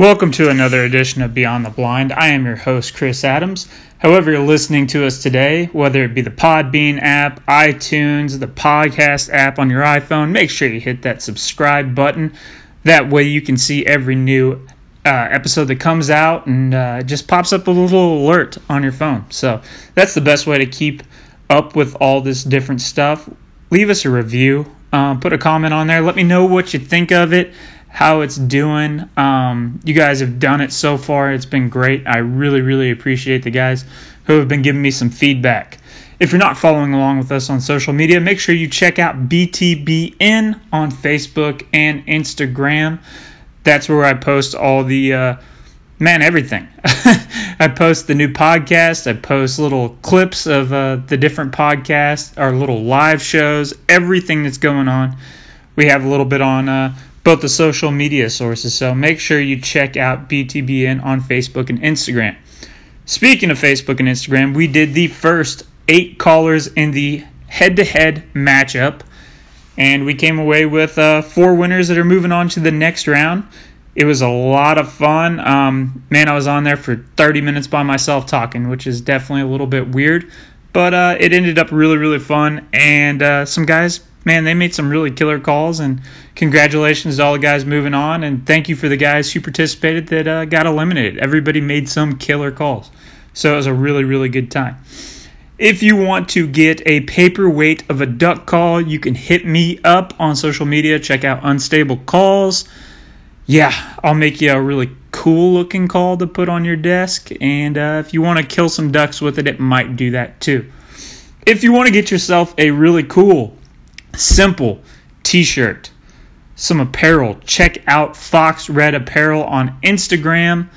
Welcome to another edition of Beyond the Blind. I am your host, Chris Adams. However, you're listening to us today, whether it be the Podbean app, iTunes, the podcast app on your iPhone, make sure you hit that subscribe button. That way you can see every new uh, episode that comes out and uh, just pops up a little alert on your phone. So that's the best way to keep up with all this different stuff. Leave us a review, um, put a comment on there. Let me know what you think of it how it's doing. Um, you guys have done it so far. It's been great. I really, really appreciate the guys who have been giving me some feedback. If you're not following along with us on social media, make sure you check out BTBN on Facebook and Instagram. That's where I post all the, uh, man, everything. I post the new podcast. I post little clips of uh, the different podcasts, our little live shows, everything that's going on. We have a little bit on uh, both the social media sources. So make sure you check out BTBN on Facebook and Instagram. Speaking of Facebook and Instagram, we did the first eight callers in the head to head matchup, and we came away with uh, four winners that are moving on to the next round. It was a lot of fun. Um, man, I was on there for 30 minutes by myself talking, which is definitely a little bit weird, but uh, it ended up really, really fun, and uh, some guys man, they made some really killer calls. And congratulations to all the guys moving on. And thank you for the guys who participated that uh, got eliminated. Everybody made some killer calls. So it was a really, really good time. If you want to get a paperweight of a duck call, you can hit me up on social media. Check out Unstable Calls. Yeah, I'll make you a really cool looking call to put on your desk. And uh, if you want to kill some ducks with it, it might do that too. If you want to get yourself a really cool simple t-shirt, some apparel. Check out Fox Red Apparel on Instagram.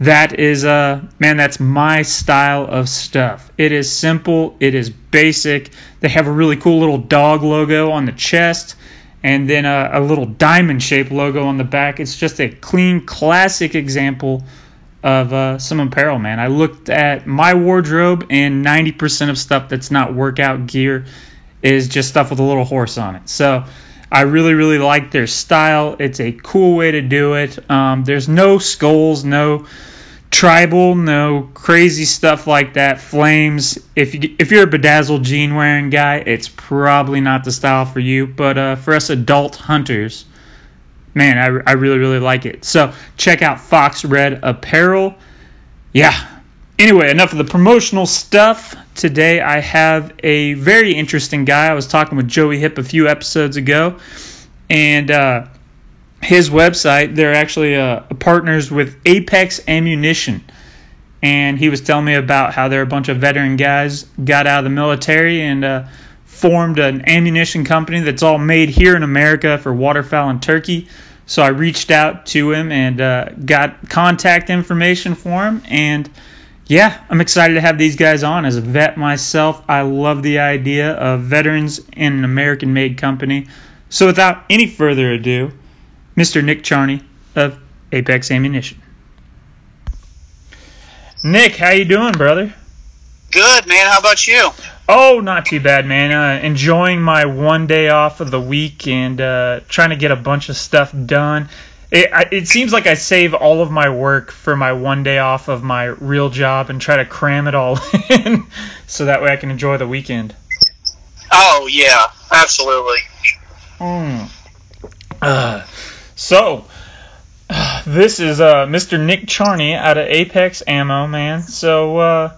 That is uh man, that's my style of stuff. It is simple, it is basic. They have a really cool little dog logo on the chest and then a, a little diamond shaped logo on the back. It's just a clean, classic example of uh, some apparel, man. I looked at my wardrobe and 90% of stuff that's not workout gear is just stuff with a little horse on it. So I really, really like their style. It's a cool way to do it. Um, there's no skulls, no tribal, no crazy stuff like that. Flames. If you if you're a bedazzled jean wearing guy, it's probably not the style for you. But uh, for us adult hunters, man, I, I really, really like it. So check out Fox Red Apparel. Yeah, Anyway, enough of the promotional stuff. Today I have a very interesting guy. I was talking with Joey Hip a few episodes ago, and uh, his website, they're actually uh, partners with Apex Ammunition. And he was telling me about how they're a bunch of veteran guys got out of the military and uh, formed an ammunition company that's all made here in America for waterfowl and turkey. So I reached out to him and uh, got contact information for him and – yeah, I'm excited to have these guys on. As a vet myself, I love the idea of veterans in an American made company. So without any further ado, Mr. Nick Charney of Apex Ammunition. Nick, how you doing, brother? Good, man. How about you? Oh, not too bad, man. Uh, enjoying my one day off of the week and uh, trying to get a bunch of stuff done. It, it seems like I save all of my work for my one day off of my real job and try to cram it all in so that way I can enjoy the weekend. Oh, yeah, absolutely. Mm. Uh, so, uh, this is uh, Mr. Nick Charney out of Apex Ammo, man. So, uh,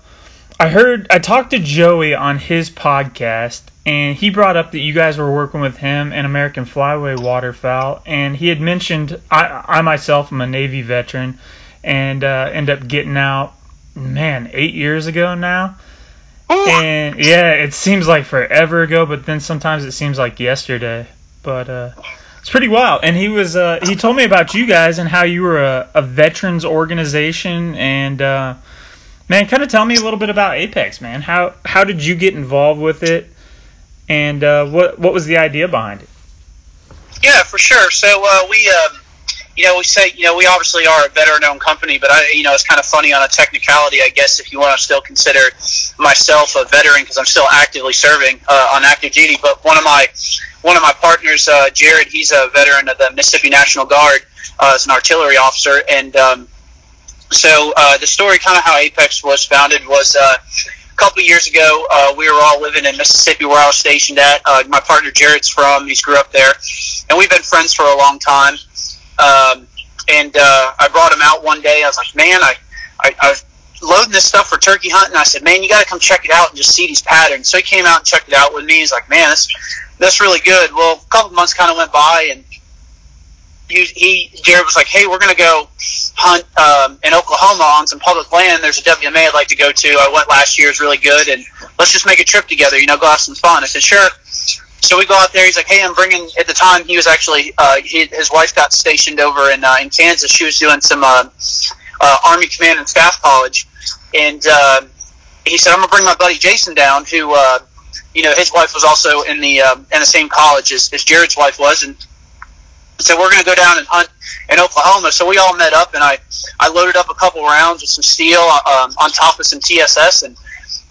I heard, I talked to Joey on his podcast, and he brought up that you guys were working with him and American Flyway Waterfowl, and he had mentioned I, I myself am a Navy veteran, and uh, end up getting out, man, eight years ago now. And yeah, it seems like forever ago, but then sometimes it seems like yesterday. But uh, it's pretty wild. And he was uh, he told me about you guys and how you were a, a veterans organization and uh, man, kind of tell me a little bit about Apex, man. How how did you get involved with it? And uh, what what was the idea behind it? Yeah, for sure. So uh, we, um, you know, we say, you know, we obviously are a veteran-owned company, but I, you know, it's kind of funny on a technicality, I guess, if you want to still consider myself a veteran because I'm still actively serving uh, on active duty. But one of my one of my partners, uh, Jared, he's a veteran of the Mississippi National Guard uh, as an artillery officer, and um, so uh, the story, kind of how Apex was founded, was. Uh, couple years ago, uh, we were all living in Mississippi where I was stationed at. Uh, my partner Jared's from, he's grew up there, and we've been friends for a long time. Um, and uh, I brought him out one day. I was like, man, I, I, I was loading this stuff for turkey hunting. I said, man, you got to come check it out and just see these patterns. So he came out and checked it out with me. He's like, man, that's that's really good. Well, a couple months kind of went by, and he, Jared was like, hey, we're gonna go hunt um, in Oklahoma on some public land. There's a WMA I'd like to go to. I went last year; it's really good, and let's just make a trip together. You know, go have some fun. I said, sure. So we go out there. He's like, "Hey, I'm bringing." At the time, he was actually uh, he, his wife got stationed over in uh, in Kansas. She was doing some uh, uh, Army Command and Staff College, and uh, he said, "I'm gonna bring my buddy Jason down, who uh, you know his wife was also in the uh, in the same college as, as Jared's wife was, and so we're gonna go down and hunt in Oklahoma." So we all met up, and I I loaded up a couple rounds with some steel um, on top of some TSS, and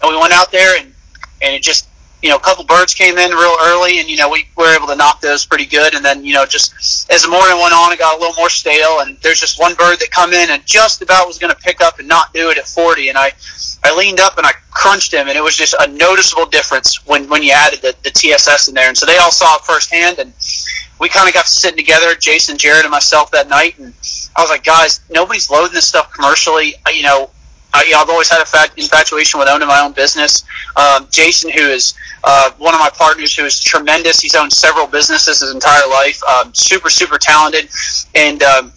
and we went out there, and and it just you know, a couple birds came in real early, and you know, we were able to knock those pretty good. And then, you know, just as the morning went on, it got a little more stale. And there's just one bird that come in and just about was going to pick up and not do it at 40. And I, I leaned up and I crunched him, and it was just a noticeable difference when when you added the, the TSS in there. And so they all saw it firsthand, and we kind of got to sitting together, Jason, Jared, and myself that night. And I was like, guys, nobody's loading this stuff commercially. You know, I, you know, I've always had a fat infatuation with owning my own business. Um, Jason, who is uh, one of my partners, who is tremendous. He's owned several businesses his entire life. Um, super, super talented, and um,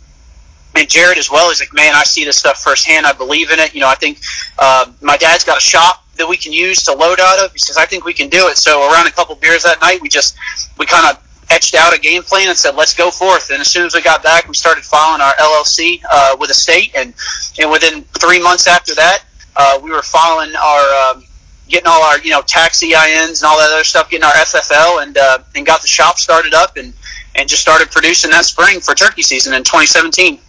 and Jared as well. He's like, man, I see this stuff firsthand. I believe in it. You know, I think uh, my dad's got a shop that we can use to load out of. He says, I think we can do it. So around a couple beers that night, we just we kind of etched out a game plan and said, let's go forth. And as soon as we got back, we started filing our LLC uh, with the state, and and within three months after that, uh, we were filing our um, getting all our you know tax EINs and all that other stuff, getting our FFL, and uh, and got the shop started up and and just started producing that spring for turkey season in 2017.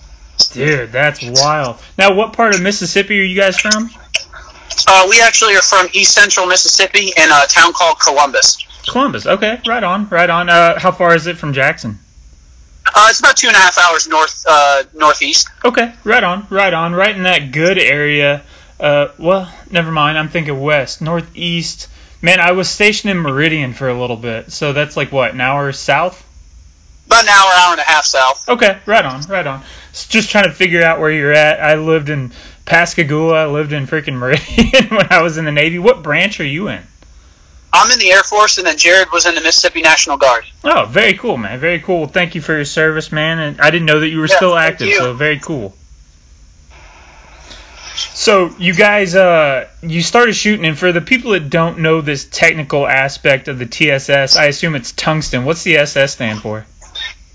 Dude, that's wild. Now, what part of Mississippi are you guys from? Uh, we actually are from East Central Mississippi in a town called Columbus. Columbus. Okay, right on, right on. Uh, how far is it from Jackson? Uh, it's about two and a half hours north uh, northeast. Okay, right on, right on, right in that good area. Uh, well, never mind. I'm thinking west, northeast. Man, I was stationed in Meridian for a little bit, so that's like what an hour south. About an hour, hour and a half south. Okay, right on, right on. Just trying to figure out where you're at. I lived in Pascagoula. I lived in freaking Meridian when I was in the Navy. What branch are you in? I'm in the Air Force, and then Jared was in the Mississippi National Guard. Oh, very cool, man. Very cool. Thank you for your service, man. And I didn't know that you were Yeah, still active, so very cool. So you guys, uh, you started shooting, and for the people that don't know this technical aspect of the TSS, I assume it's tungsten. What's the SS stand for?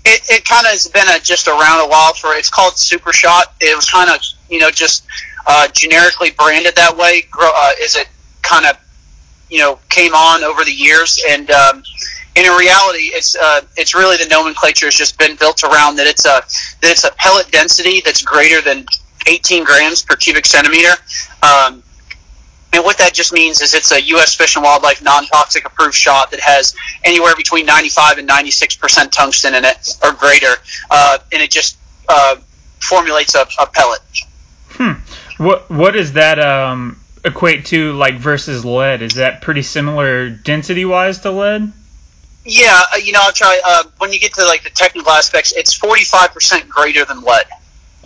It, it kind of has been a, just around a while for. It's called Super Shot. It was kind of you know just uh, generically branded that way. Uh, as it kind of you know came on over the years, and um, and in reality, it's uh, it's really the nomenclature has just been built around that it's a that it's a pellet density that's greater than 18 grams per cubic centimeter. Um, and what that just means is it's a U.S. Fish and Wildlife non-toxic approved shot that has anywhere between 95 and 96 percent tungsten in it or greater, uh, and it just uh, formulates a, a pellet. Hmm. What What does that um, equate to, like versus lead? Is that pretty similar density wise to lead? Yeah, uh, you know, I'll try. Uh, when you get to like the technical aspects, it's 45 percent greater than lead.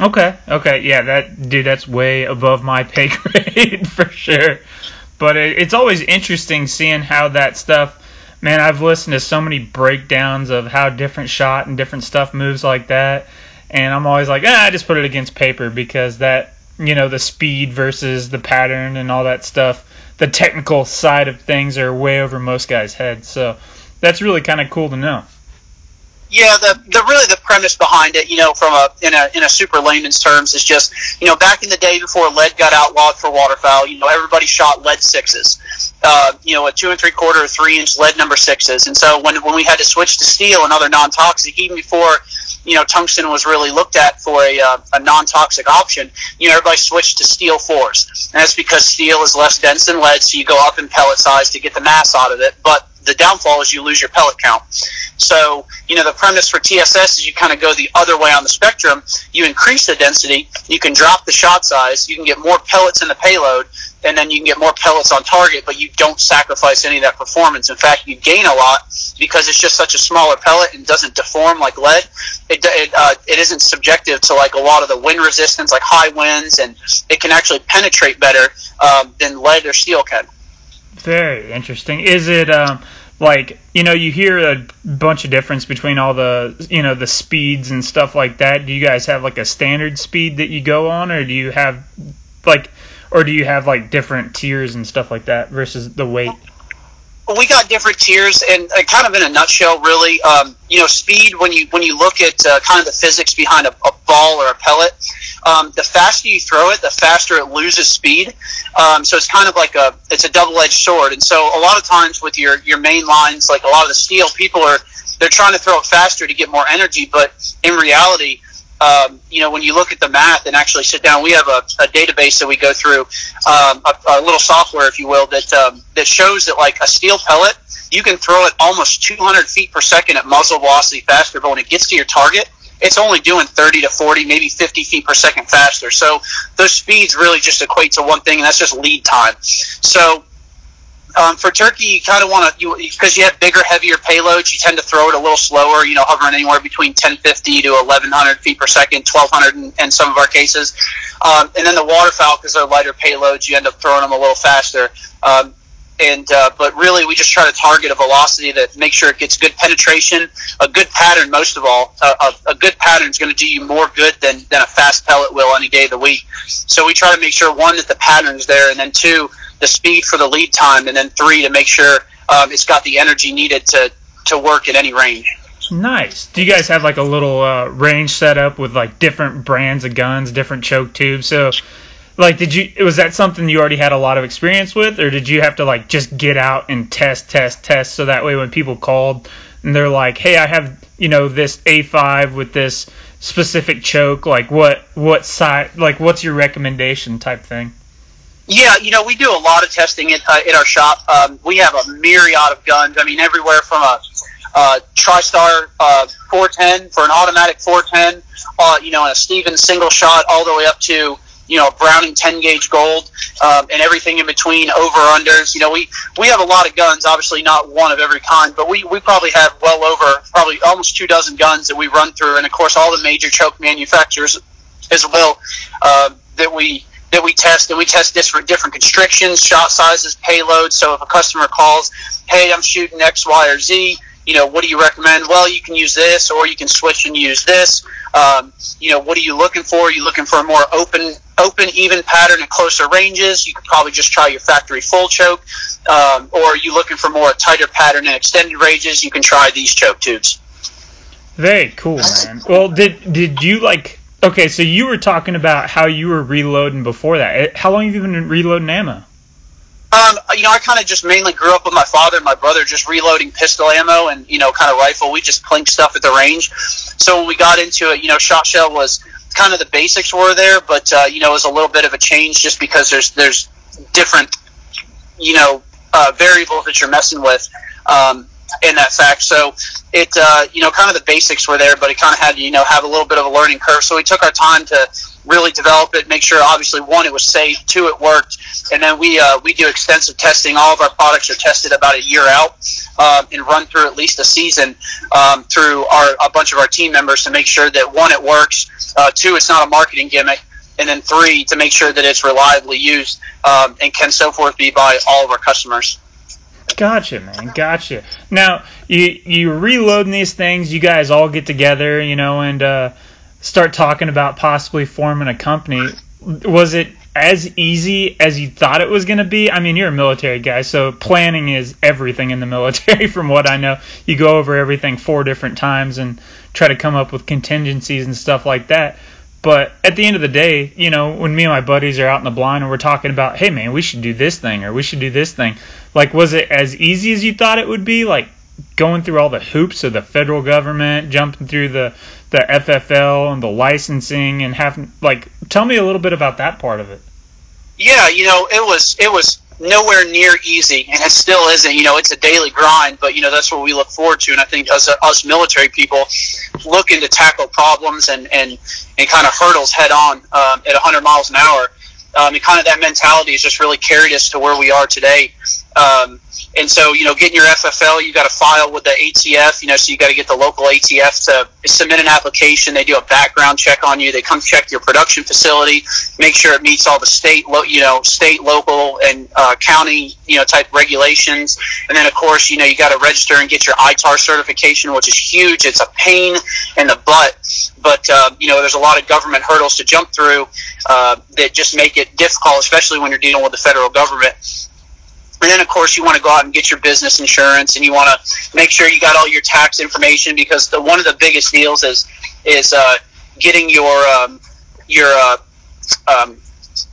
Okay, okay, yeah, that dude, that's way above my pay grade for sure. But it, it's always interesting seeing how that stuff. Man, I've listened to so many breakdowns of how different shot and different stuff moves like that, and I'm always like, ah, I just put it against paper because that, you know, the speed versus the pattern and all that stuff, the technical side of things are way over most guys' heads. So that's really kind of cool to know. Yeah, the, the really the premise behind it, you know, from a in a in a super layman's terms, is just you know back in the day before lead got outlawed for waterfowl, you know, everybody shot lead sixes, uh, you know, a two and three quarter or three inch lead number sixes, and so when when we had to switch to steel and other non toxic, even before you know tungsten was really looked at for a, uh, a non toxic option, you know, everybody switched to steel fours, and that's because steel is less dense than lead, so you go up in pellet size to get the mass out of it, but the downfall is you lose your pellet count. So, you know, the premise for TSS is you kind of go the other way on the spectrum. You increase the density, you can drop the shot size, you can get more pellets in the payload, and then you can get more pellets on target, but you don't sacrifice any of that performance. In fact, you gain a lot because it's just such a smaller pellet and doesn't deform like lead. It, it, uh, it isn't subjective to like a lot of the wind resistance, like high winds, and it can actually penetrate better um, than lead or steel can. Very interesting. Is it um, like you know you hear a bunch of difference between all the you know the speeds and stuff like that? Do you guys have like a standard speed that you go on, or do you have like, or do you have like different tiers and stuff like that versus the weight? we got different tiers, and uh, kind of in a nutshell, really, um, you know, speed. When you when you look at uh, kind of the physics behind a, a ball or a pellet, um, the faster you throw it, the faster it loses speed. Um, so it's kind of like a it's a double edged sword. And so a lot of times with your your main lines, like a lot of the steel, people are they're trying to throw it faster to get more energy, but in reality, um, you know, when you look at the math and actually sit down, we have a, a database that we go through, um, a, a little software, if you will, that um, that shows that like a steel pellet, you can throw it almost 200 feet per second at muzzle velocity faster, but when it gets to your target, it's only doing 30 to 40, maybe 50 feet per second faster. So those speeds really just equate to one thing, and that's just lead time. So um, for turkey, you kind of want to, because you have bigger, heavier payloads, you tend to throw it a little slower. You know, hovering anywhere between 1050 to 1100 feet per second, 1200 in, in some of our cases. Um, and then the waterfowl, because they're lighter payloads, you end up throwing them a little faster. Um, and uh, but really, we just try to target a velocity that makes sure it gets good penetration, a good pattern. Most of all, a, a good pattern is going to do you more good than than a fast pellet will any day of the week. So we try to make sure one that the pattern's there, and then two the speed for the lead time, and then three to make sure um, it's got the energy needed to to work at any range. Nice. Do you guys have like a little uh, range set up with like different brands of guns, different choke tubes? So, like, did you was that something you already had a lot of experience with, or did you have to like just get out and test, test, test, so that way when people called and they're like, "Hey, I have you know this A5 with this specific choke," like what what side, like what's your recommendation type thing? Yeah, you know, we do a lot of testing at, uh, at our shop. Um, we have a myriad of guns. I mean, everywhere from a uh, TriStar uh, 410 for an automatic 410, uh, you know, and a Stevens single shot, all the way up to you know Browning 10 gauge gold, um, and everything in between, over unders. You know, we we have a lot of guns. Obviously, not one of every kind, but we we probably have well over probably almost two dozen guns that we run through, and of course, all the major choke manufacturers as well uh, that we that we test, and we test different different constrictions, shot sizes, payloads. So if a customer calls, "Hey, I'm shooting X, Y, or Z," you know, what do you recommend? Well, you can use this, or you can switch and use this. Um, you know, what are you looking for? Are you looking for a more open, open, even pattern at closer ranges? You could probably just try your factory full choke. Um, or are you looking for more tighter pattern and extended ranges? You can try these choke tubes. Very cool, man. Well, did did you like Okay, so you were talking about how you were reloading before that. How long have you been reloading ammo? Um, you know, I kind of just mainly grew up with my father and my brother just reloading pistol ammo and, you know, kind of rifle. We just clink stuff at the range. So when we got into it, you know, shot shell was kind of the basics were there, but, uh, you know, it was a little bit of a change just because there's, there's different, you know, uh, variables that you're messing with. Um, in that fact. So it, uh, you know, kind of the basics were there, but it kind of had to, you know, have a little bit of a learning curve. So we took our time to really develop it, make sure, obviously, one, it was safe, two, it worked, and then we uh, we do extensive testing. All of our products are tested about a year out uh, and run through at least a season um, through our a bunch of our team members to make sure that one, it works, uh, two, it's not a marketing gimmick. And then three, to make sure that it's reliably used um, and can so forth be by all of our customers. Gotcha, man. Gotcha. Now you you reloading these things. You guys all get together, you know, and uh, start talking about possibly forming a company. Was it as easy as you thought it was going to be? I mean, you're a military guy, so planning is everything in the military, from what I know. You go over everything four different times and try to come up with contingencies and stuff like that. But at the end of the day, you know, when me and my buddies are out in the blind and we're talking about, hey man, we should do this thing or we should do this thing, like, was it as easy as you thought it would be? Like, going through all the hoops of the federal government, jumping through the the FFL and the licensing, and having like, tell me a little bit about that part of it. Yeah, you know, it was it was nowhere near easy, and it still isn't. You know, it's a daily grind, but you know that's what we look forward to. And I think as us military people looking to tackle problems and and and kind of hurdles head on um, at 100 miles an hour, um, and kind of that mentality has just really carried us to where we are today. Um, and so, you know, getting your FFL, you got to file with the ATF, you know, so you got to get the local ATF to submit an application. They do a background check on you. They come check your production facility, make sure it meets all the state, lo- you know, state, local, and uh, county, you know, type regulations. And then, of course, you know, you got to register and get your ITAR certification, which is huge. It's a pain in the butt, but uh, you know, there's a lot of government hurdles to jump through uh, that just make it difficult, especially when you're dealing with the federal government. And then, of course, you want to go out and get your business insurance, and you want to make sure you got all your tax information because the one of the biggest deals is is uh, getting your um, your uh, um,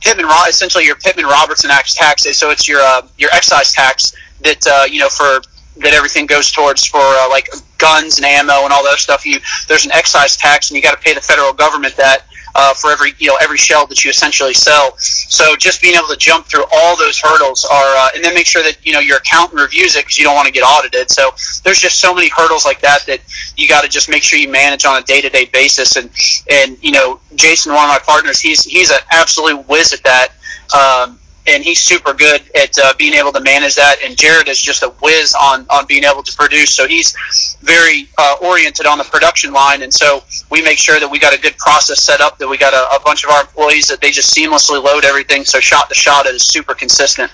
Pittman essentially your Pittman Robertson Act taxes. So it's your uh, your excise tax that uh, you know for that everything goes towards for uh, like guns and ammo and all that stuff. You there's an excise tax, and you got to pay the federal government that uh, for every you know every shell that you essentially sell. So just being able to jump through all those hurdles are, uh, and then make sure that you know your accountant reviews it because you don't want to get audited. So there's just so many hurdles like that that you got to just make sure you manage on a day to day basis. And and you know Jason, one of my partners, he's he's an absolute whiz at that. Um, and he's super good at uh, being able to manage that. And Jared is just a whiz on on being able to produce. So he's very uh, oriented on the production line, and so we make sure that we got a good process set up. That we got a, a bunch of our employees that they just seamlessly load everything. So shot to shot, it is super consistent.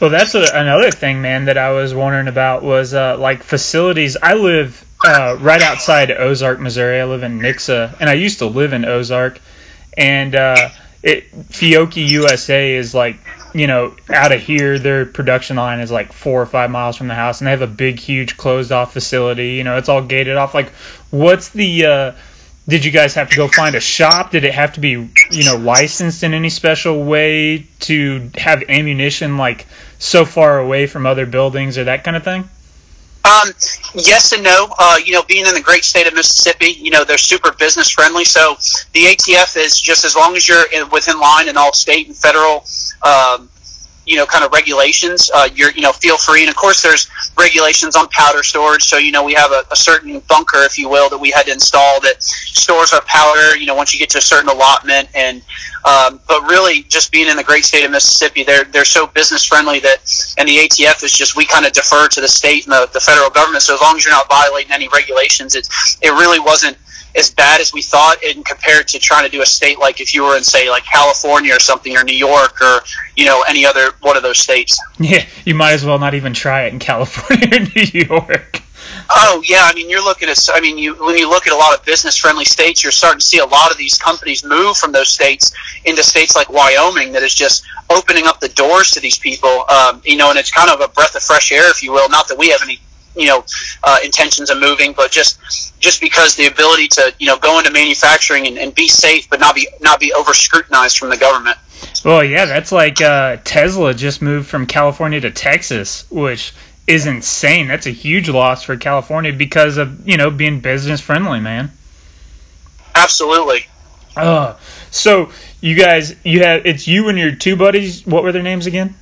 Well, that's a, another thing, man, that I was wondering about was uh, like facilities. I live uh, right outside Ozark, Missouri. I live in Nixa, and I used to live in Ozark, and uh, it Fiocchi USA is like you know out of here their production line is like four or five miles from the house and they have a big huge closed off facility. You know it's all gated off. Like what's the uh did you guys have to go find a shop? Did it have to be you know licensed in any special way to have ammunition like so far away from other buildings or that kind of thing um, yes and no. Uh, you know, being in the great state of Mississippi, you know, they're super business friendly. So the ATF is just as long as you're in, within line in all state and federal, um, you know, kind of regulations, uh, you're, you know, feel free. And of course, there's regulations on powder storage. So, you know, we have a, a certain bunker, if you will, that we had to install that stores our powder, you know, once you get to a certain allotment. And, um, but really, just being in the great state of Mississippi, they're, they're so business friendly that, and the ATF is just, we kind of defer to the state and the, the federal government. So as long as you're not violating any regulations, it's, it really wasn't, as bad as we thought and compared to trying to do a state like if you were in say like California or something or New York or you know any other one of those states. Yeah, you might as well not even try it in California or New York. Oh yeah, I mean you're looking at I mean you when you look at a lot of business friendly states, you're starting to see a lot of these companies move from those states into states like Wyoming that is just opening up the doors to these people. Um, you know, and it's kind of a breath of fresh air, if you will. Not that we have any you know uh, intentions of moving, but just just because the ability to you know go into manufacturing and, and be safe, but not be not be over scrutinized from the government. Well, yeah, that's like uh, Tesla just moved from California to Texas, which is insane. That's a huge loss for California because of you know being business friendly, man. Absolutely. Uh, so you guys, you have it's you and your two buddies. What were their names again?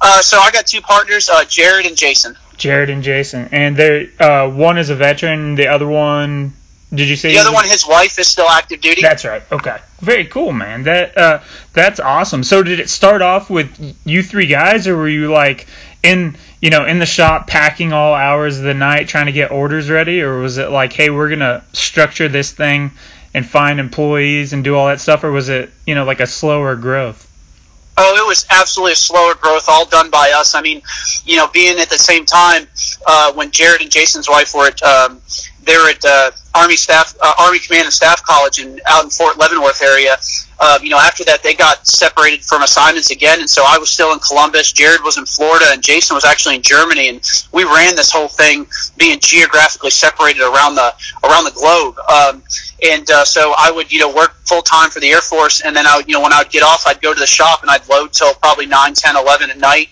Uh, so I got two partners, uh, Jared and Jason. Jared and Jason, and they uh, one is a veteran. The other one, did you say the other one? His wife is still active duty. That's right. Okay, very cool, man. That uh, that's awesome. So did it start off with you three guys, or were you like in you know in the shop packing all hours of the night trying to get orders ready, or was it like, hey, we're gonna structure this thing and find employees and do all that stuff, or was it you know like a slower growth? Oh, it was absolutely a slower growth, all done by us. I mean, you know, being at the same time uh, when Jared and Jason's wife were at um, they were at uh, Army Staff uh, Army Command and Staff College in out in Fort Leavenworth area. Uh, you know, after that, they got separated from assignments again, and so I was still in Columbus. Jared was in Florida, and Jason was actually in Germany, and we ran this whole thing being geographically separated around the around the globe. Um, and uh, so I would, you know, work full time for the Air Force, and then I would, you know, when I would get off, I'd go to the shop and I'd load till probably nine, ten, eleven at night.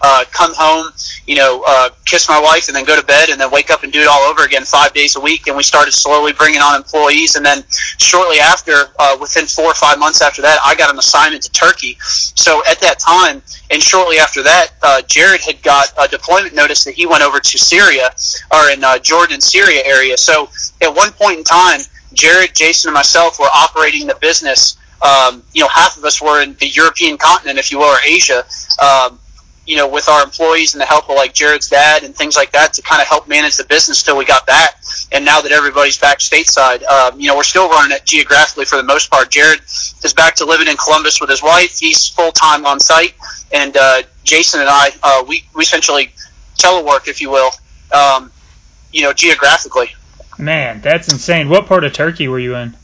Uh, come home, you know, uh, kiss my wife, and then go to bed, and then wake up and do it all over again five days a week. And we started slowly bringing on employees, and then shortly after, uh, within four or five months after that, I got an assignment to Turkey. So at that time, and shortly after that, uh, Jared had got a deployment notice that he went over to Syria or in uh, Jordan, Syria area. So at one point in time Jared, Jason, and myself were operating the business. Um, you know, half of us were in the European continent, if you will, or Asia. Um, you know, with our employees and the help of like Jared's dad and things like that to kind of help manage the business till we got back. And now that everybody's back stateside, um, you know, we're still running it geographically for the most part. Jared is back to living in Columbus with his wife. He's full time on site, and uh, Jason and I, uh, we we essentially telework, if you will, um, you know, geographically. Man, that's insane. What part of Turkey were you in?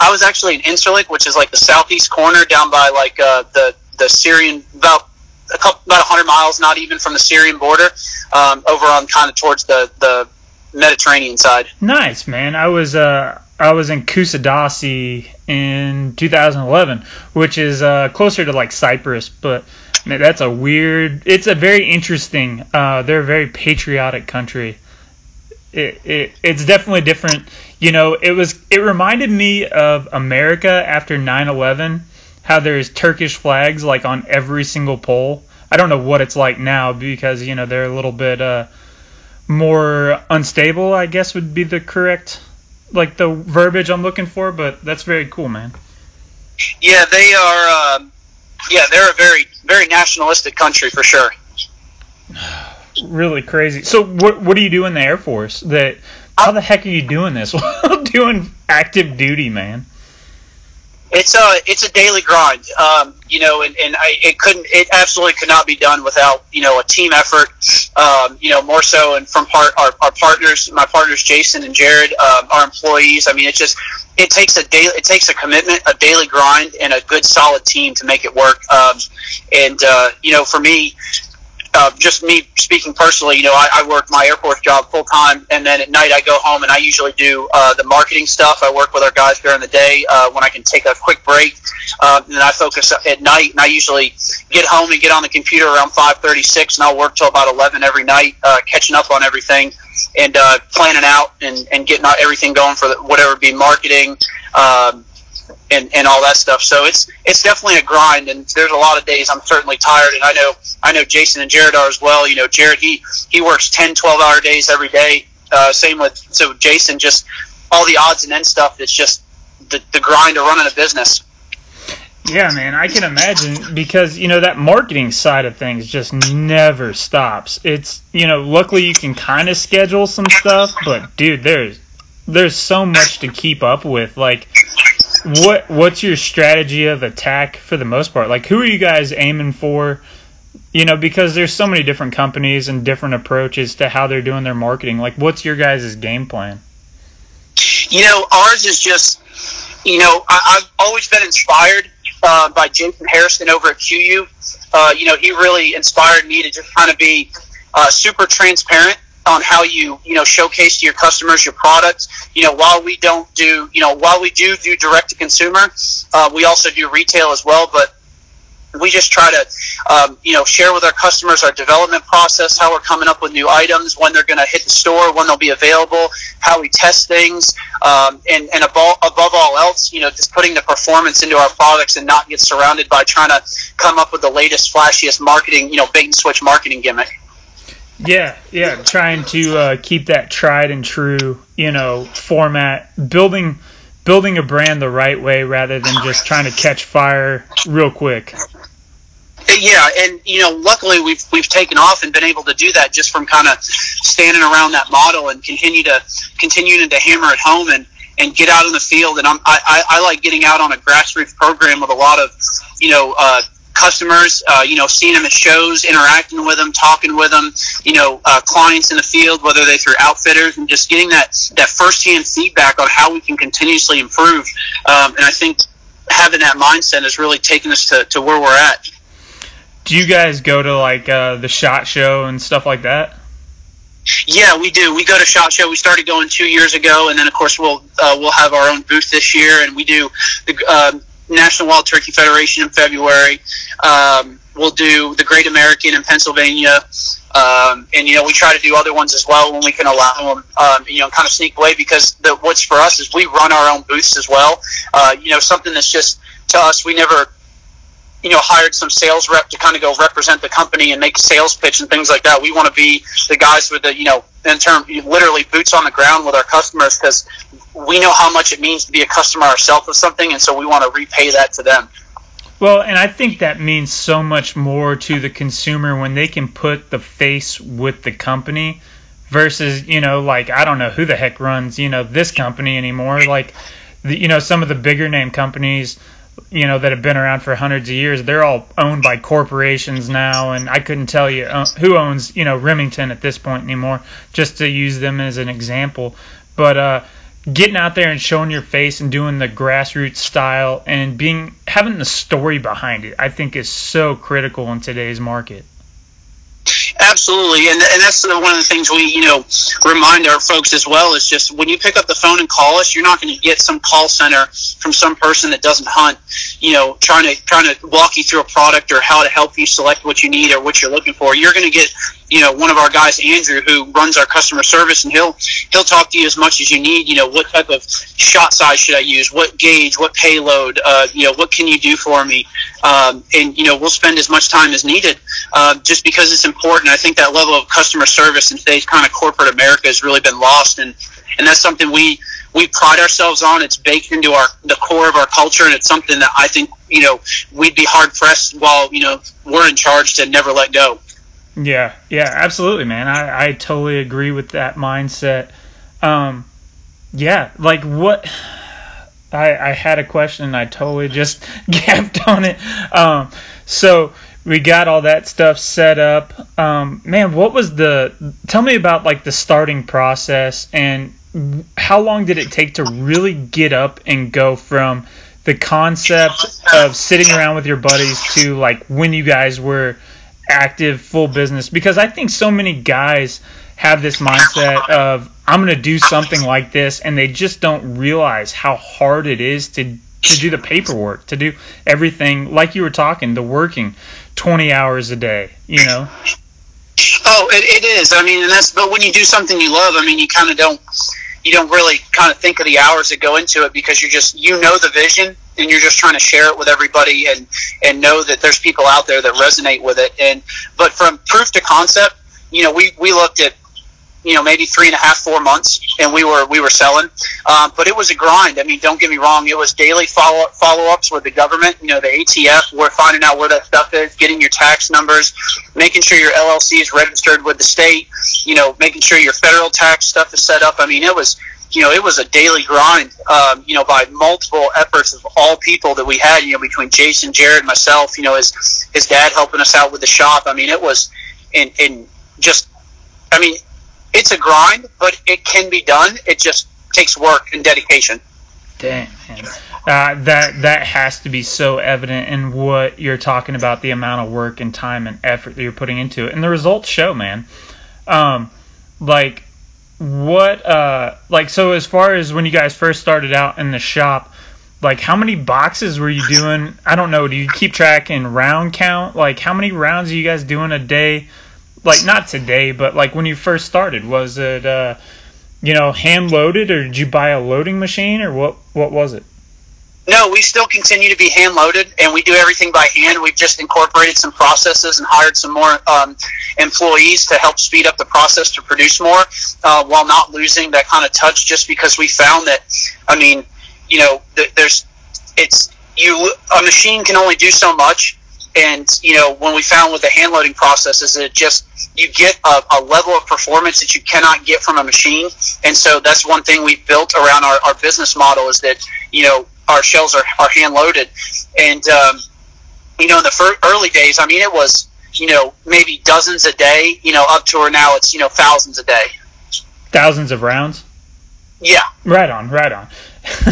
I was actually in Incirlik, which is like the southeast corner down by like uh, the the Syrian about a couple about 100 miles, not even from the Syrian border, um, over on kind of towards the the Mediterranean side. Nice, man. I was uh I was in Kusadasi in 2011, which is uh, closer to like Cyprus, but man, that's a weird. It's a very interesting. Uh, they're a very patriotic country it, it it's definitely different. You know, it was it reminded me of America after 9/11, how there's Turkish flags like on every single pole. I don't know what it's like now because you know they're a little bit uh, more unstable. I guess would be the correct like the verbiage I'm looking for, but that's very cool, man. Yeah, they are. Uh, yeah, they're a very very nationalistic country for sure really crazy. So what what do you do in the Air Force? That how the heck are you doing this while doing active duty, man? It's a it's a daily grind, um, you know, and, and I, it couldn't it absolutely could not be done without you know a team effort, um, you know, more so and from part our, our partners, my partners Jason and Jared, um, our employees. I mean, it just it takes a daily it takes a commitment, a daily grind, and a good solid team to make it work. Um, and uh, you know, for me, uh, just me speaking personally, you know, I, I work my Air Force job full time, and then at night I go home and I usually do uh, the marketing stuff. I work with our guys during the day uh, when I can take a quick break, uh, and then I focus at night. And I usually get home and get on the computer around 5:36, and I'll work till about 11 every night, uh, catching up on everything and uh, planning out and, and getting everything going for the, whatever be marketing. Um, and, and all that stuff. So it's it's definitely a grind, and there's a lot of days I'm certainly tired, and I know I know Jason and Jared are as well. You know, Jared he he works 10, 12 hour days every day. Uh, same with so Jason, just all the odds and ends stuff. It's just the the grind of running a business. Yeah, man, I can imagine because you know that marketing side of things just never stops. It's you know, luckily you can kind of schedule some stuff, but dude, there's there's so much to keep up with. Like what what's your strategy of attack for the most part? Like, who are you guys aiming for? You know, because there's so many different companies and different approaches to how they're doing their marketing. Like, what's your guys' game plan? You know, ours is just, you know, I, I've always been inspired uh, by Jason Hairston over at KUIU. Uh, you know, he really inspired me to just kind of be uh, super transparent on how you you know showcase to your customers your products. You know, while we don't do you know while we do do direct to consumer, uh, we also do retail as well. But we just try to um, you know share with our customers our development process, how we're coming up with new items, when they're going to hit the store, when they'll be available, how we test things, um, and and above, above all else, you know, just putting the performance into our products and not get surrounded by trying to come up with the latest, flashiest marketing, you know, bait and switch marketing gimmick. Yeah, yeah, trying to uh, keep that tried and true, you know, format, building building a brand the right way rather than just trying to catch fire real quick. Yeah, and you know, luckily we've we've taken off and been able to do that just from kind of standing around that model and continue to continuing to hammer it home and and get out in the field. And I'm I, I, I like getting out on a grassroots program with a lot of you know uh, customers, uh, you know, seeing them at shows, interacting with them, talking with them, you know, uh, clients in the field, whether they through outfitters, and just getting that that firsthand feedback on how we can continuously improve. Um, and I think having that mindset has really taken us to, to where we're at. Do you guys go to like uh, the shot show and stuff like that? Yeah, we do. We go to Shot Show. We started going two years ago, and then of course we'll uh, we'll have our own booth this year, and we do the uh, National Wild Turkey Federation in February. Um, we'll do the Great American in Pennsylvania, um, and you know we try to do other ones as well when we can allow them. Um, you know, kind of sneak away because the, what's for us is we run our own booths as well. Uh, you know, something that's just to us we never you know, hired some sales rep to kind of go represent the company and make a sales pitch and things like that. We want to be the guys with the, you know, in term, literally boots on the ground with our customers because we know how much it means to be a customer ourselves of something, and so we want to repay that to them. Well, and I think that means so much more to the consumer when they can put the face with the company versus, you know, like I don't know who the heck runs, you know, this company anymore. Like, the, you know, some of the bigger name companies you know that have been around for hundreds of years they're all owned by corporations now and i couldn't tell you uh, who owns you know remington at this point anymore just to use them as an example. But uh getting out there and showing your face and doing the grassroots style and being having the story behind it i think is so critical in today's market Absolutely, and and that's one of the things we you know remind our folks as well is just when you pick up the phone and call us, you're not going to get some call center from some person that doesn't hunt, you know, trying to trying to walk you through a product or how to help you select what you need or what you're looking for. You're going to get you know one of our guys, Andrew, who runs our customer service, and he'll he'll talk to you as much as you need. You know, what type of shot size should I use? What gauge? What payload? Uh, you know, what can you do for me? Um, and you know, we'll spend as much time as needed, uh, just because it's important. I think that level of customer service in today's kind of corporate America has really been lost, and and that's something we we pride ourselves on. It's baked into our the core of our culture, and it's something that I think you know we'd be hard pressed while you know we're in charge to never let go. Yeah, yeah, absolutely, man. I, I totally agree with that mindset. Um, yeah, like what? I, I had a question and I totally just gapped on it. Um, so we got all that stuff set up. Um, man, what was the? Tell me about like the starting process and how long did it take to really get up and go from the concept of sitting around with your buddies to like when you guys were active full business because I think so many guys have this mindset of I'm going to do something like this and they just don't realize how hard it is to to do the paperwork, to do everything like you were talking, the working 20 hours a day, you know. Oh, it, it is. I mean, and that's but when you do something you love, I mean, you kind of don't you don't really kind of think of the hours that go into it because you're just you know the vision and you're just trying to share it with everybody and and know that there's people out there that resonate with it. And but from proof to concept you know we we looked at you know maybe three and a half four months and we were we were selling. Um, but it was a grind. I mean don't get me wrong it was daily follow up follow ups with the government you know the atf we're finding out where that stuff is getting your tax numbers making sure your llc is registered with the state you know making sure your federal tax stuff is set up. I mean it was you know, it was a daily grind, um, you know, by multiple efforts of all people that we had, you know, between Jason, Jared, myself, you know, his, his dad helping us out with the shop. I mean, it was in, in just, I mean, it's a grind, but it can be done. It just takes work and dedication. Damn. Uh, that that has to be so evident in what you're talking about, the amount of work and time and effort that you're putting into it, and the results show, man. Um, like what uh like so as far as when you guys first started out in the shop like how many boxes were you doing? I don't know. Do you keep track in round count? Like how many rounds are you guys doing a day? Like not today but like when you first started was it uh you know hand loaded or did you buy a loading machine or what what was it no, we still continue to be hand loaded, and we do everything by hand. We've just incorporated some processes and hired some more um, employees to help speed up the process to produce more, uh, while not losing that kind of touch. Just because we found that, I mean, you know, th- there's it's you a machine can only do so much, and you know when we found with the hand loading process is it just you get a, a, level of performance that you cannot get from a machine and so that's one thing we've built around our, our business model is that you know our shells are, are hand loaded, and um, you know, in the fir- early days, I mean, it was, you know, maybe dozens a day, you know, up to now it's, you know, thousands a day. Thousands of rounds? Yeah. Right on, right on.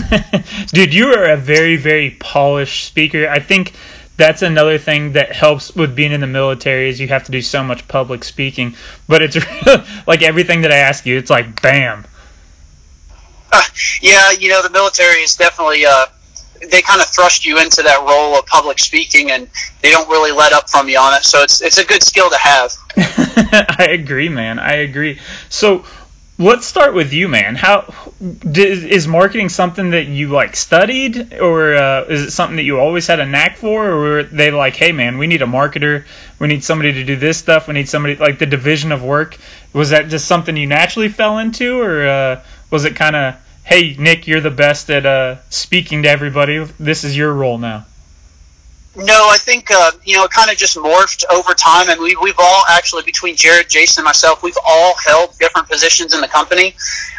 Dude, you are a very, very polished speaker. I think that's another thing that helps with being in the military is you have to do so much public speaking. But it's like everything that I ask you, it's like bam. Yeah, you know, the military is definitely uh, they kind of thrust you into that role of public speaking, and they don't really let up from you on it. So it's it's a good skill to have. I agree, man. I agree. So let's start with you, man. How is marketing something that you like studied, or uh, is it something that you always had a knack for, or were they like, hey, man, we need a marketer, we need somebody to do this stuff, we need somebody like the division of work? Was that just something you naturally fell into, or uh, was it kind of, hey, Nick, you're the best at uh, speaking to everybody. This is your role now. No, I think uh, you know it kind of just morphed over time, and we we've all actually between Jared, Jason, and myself, we've all held different positions in the company.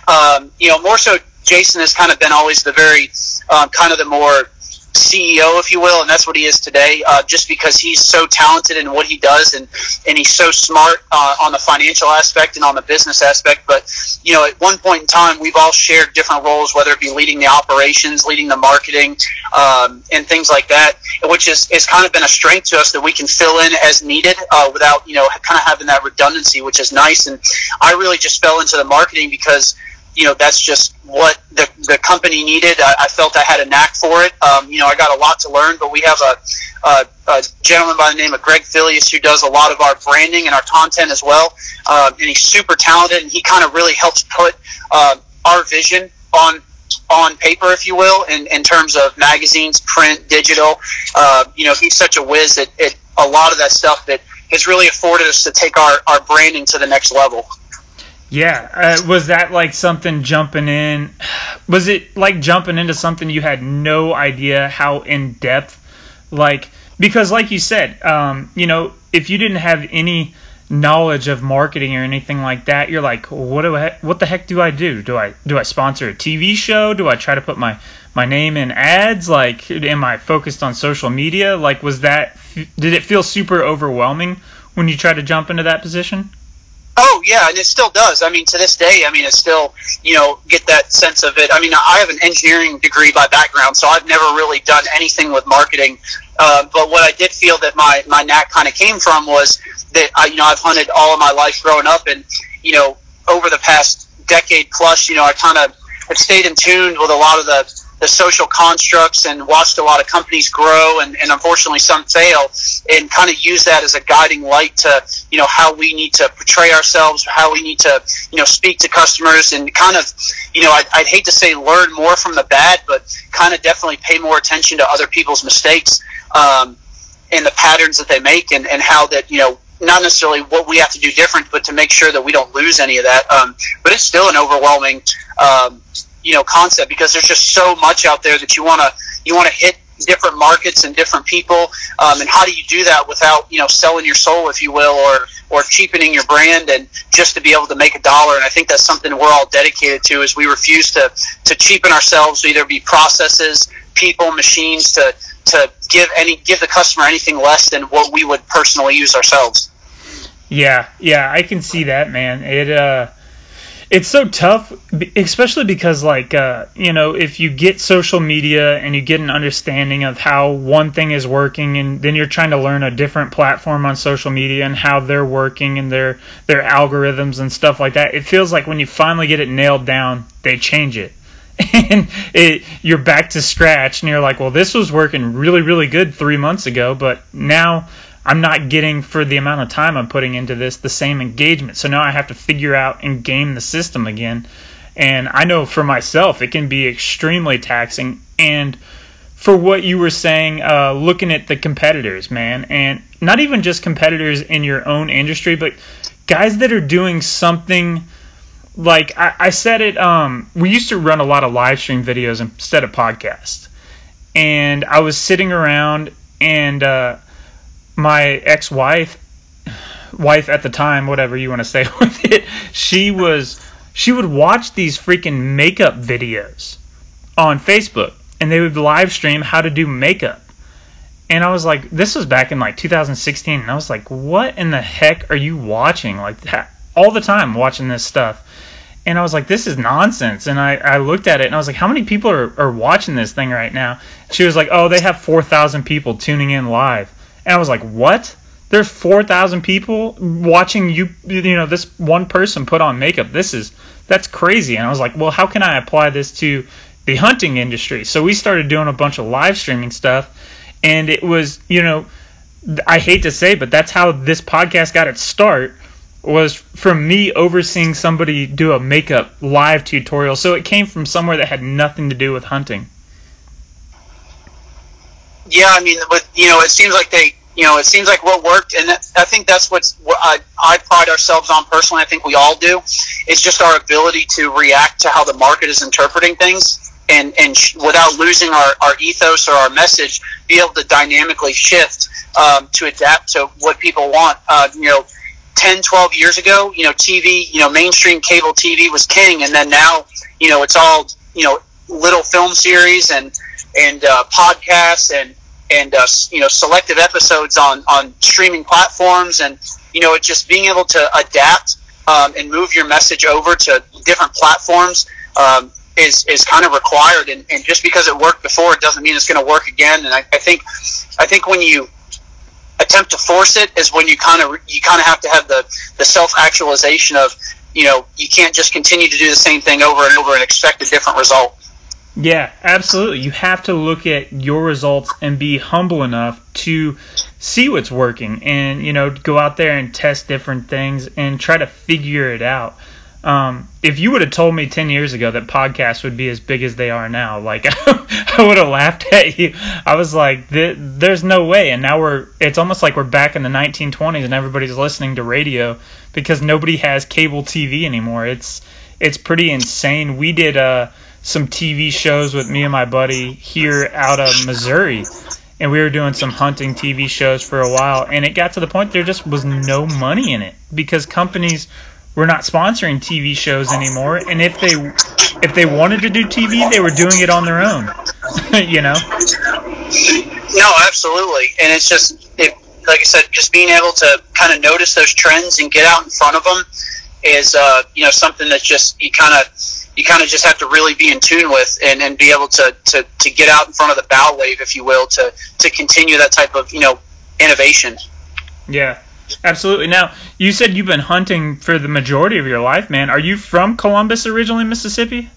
Um, you know, more so Jason has kind of been always the very um, kind of the more CEO, if you will, and that's what he is today. Uh, just because he's so talented in what he does, and and he's so smart uh, on the financial aspect and on the business aspect. But you know, at one point in time, we've all shared different roles, whether it be leading the operations, leading the marketing, um, and things like that, which is is kind of been a strength to us that we can fill in as needed uh, without you know kind of having that redundancy, which is nice. And I really just fell into the marketing because you know that's just what the, the company needed. I, I felt I had a knack for it. Um, you know, I got a lot to learn, but we have a, a, a gentleman by the name of Greg Phileas who does a lot of our branding and our content as well. Uh, and he's super talented, and he kind of really helps put uh, our vision on on paper, if you will, in, in terms of magazines, print, digital. Uh, you know, he's such a whiz at, at a lot of that stuff that has really afforded us to take our, our branding to the next level. Yeah, uh, was that like something jumping in? Was it like jumping into something you had no idea how in depth? Like because, like you said, um, you know, if you didn't have any knowledge of marketing or anything like that, you're like, what do I, what the heck do I do? Do I do I sponsor a TV show? Do I try to put my my name in ads? Like, am I focused on social media? Like, was that did it feel super overwhelming when you tried to jump into that position? Oh yeah, and it still does. I mean, to this day, I mean, it still, you know, get that sense of it. I mean, I have an engineering degree by background, so I've never really done anything with marketing. Uh, but what I did feel that my my knack kind of came from was that I, you know, I've hunted all of my life growing up, and you know, over the past decade plus, you know, I kind of have stayed in tune with a lot of the the social constructs and watched a lot of companies grow and, and unfortunately some fail and kind of use that as a guiding light to you know how we need to portray ourselves how we need to you know speak to customers and kind of you know I'd, I'd hate to say learn more from the bad but kind of definitely pay more attention to other people's mistakes um, and the patterns that they make and, and how that you know not necessarily what we have to do different, but to make sure that we don't lose any of that. Um, but it's still an overwhelming um, you know concept because there's just so much out there that you want to you want to hit different markets and different people um, and how do you do that without you know selling your soul if you will or or cheapening your brand and just to be able to make a dollar and i think that's something we're all dedicated to is we refuse to to cheapen ourselves either be processes people machines to to give any give the customer anything less than what we would personally use ourselves yeah yeah i can see that man it uh it's so tough, especially because like uh, you know if you get social media and you get an understanding of how one thing is working, and then you're trying to learn a different platform on social media and how they're working and their their algorithms and stuff like that. It feels like when you finally get it nailed down, they change it. And it, you're back to scratch, and you're like, well, this was working really, really good three months ago, but now I'm not getting for the amount of time I'm putting into this the same engagement. So now I have to figure out and game the system again. And I know for myself it can be extremely taxing. And for what you were saying, uh, looking at the competitors, man, and not even just competitors in your own industry, but guys that are doing something like I, I said it. Um, we used to run a lot of live stream videos instead of podcasts, and I was sitting around and. Uh, my ex-wife wife at the time whatever you want to say with it she was she would watch these freaking makeup videos on facebook and they would live stream how to do makeup and I was like, this was back in like 2016, and I was like, what in the heck are you watching? Like that, all the time watching this stuff. And I was like, this is nonsense. And I, I looked at it and I was like, how many people are, are watching this thing right now? She was like, oh, they have 4,000 people tuning in live. And I was like, what? There's 4,000 people watching you, you know, this one person put on makeup. This is, that's crazy. And I was like, well, how can I apply this to the hunting industry? So we started doing a bunch of live streaming stuff. And it was, you know, I hate to say, but that's how this podcast got its start was from me overseeing somebody do a makeup live tutorial. So it came from somewhere that had nothing to do with hunting. Yeah, I mean, but you know, it seems like they, you know, it seems like what worked, and I think that's what's what I, I pride ourselves on personally. I think we all do. It's just our ability to react to how the market is interpreting things, and and sh- without losing our, our ethos or our message, be able to dynamically shift um, to adapt to what people want. Uh, you know 10, 12 years ago, you know, TV, you know, mainstream cable TV was king, and then now, you know, it's all, you know, little film series and and uh, podcasts and and uh, you know selective episodes on on streaming platforms, and you know, it's just being able to adapt um, and move your message over to different platforms. Um, is, is kind of required and, and just because it worked before it doesn't mean it's going to work again and I, I think I think when you attempt to force it is when you kind of you kind of have to have the the self actualization of you know you can't just continue to do the same thing over and over and expect a different result. Yeah, absolutely. You have to look at your results and be humble enough to see what's working and you know go out there and test different things and try to figure it out. Um, if you would have told me 10 years ago that podcasts would be as big as they are now, like I would have laughed at you. I was like, there's no way. And now we're, it's almost like we're back in the 1920s and everybody's listening to radio because nobody has cable TV anymore. It's, it's pretty insane. We did, uh, some TV shows with me and my buddy here out of Missouri. And we were doing some hunting TV shows for a while, and it got to the point there just was no money in it because companies we're not sponsoring TV shows anymore. And if they if they wanted to do TV, they were doing it on their own. you know. No, absolutely, and it's just it, like I said, just being able to kind of notice those trends and get out in front of them is uh, you know something that just you kind of you kind of just have to really be in tune with and, and be able to, to, to get out in front of the bow wave, if you will, to, to continue that type of you know innovation. Yeah, Absolutely. Now, you said you've been hunting for the majority of your life, man. Are you from Columbus originally, Mississippi?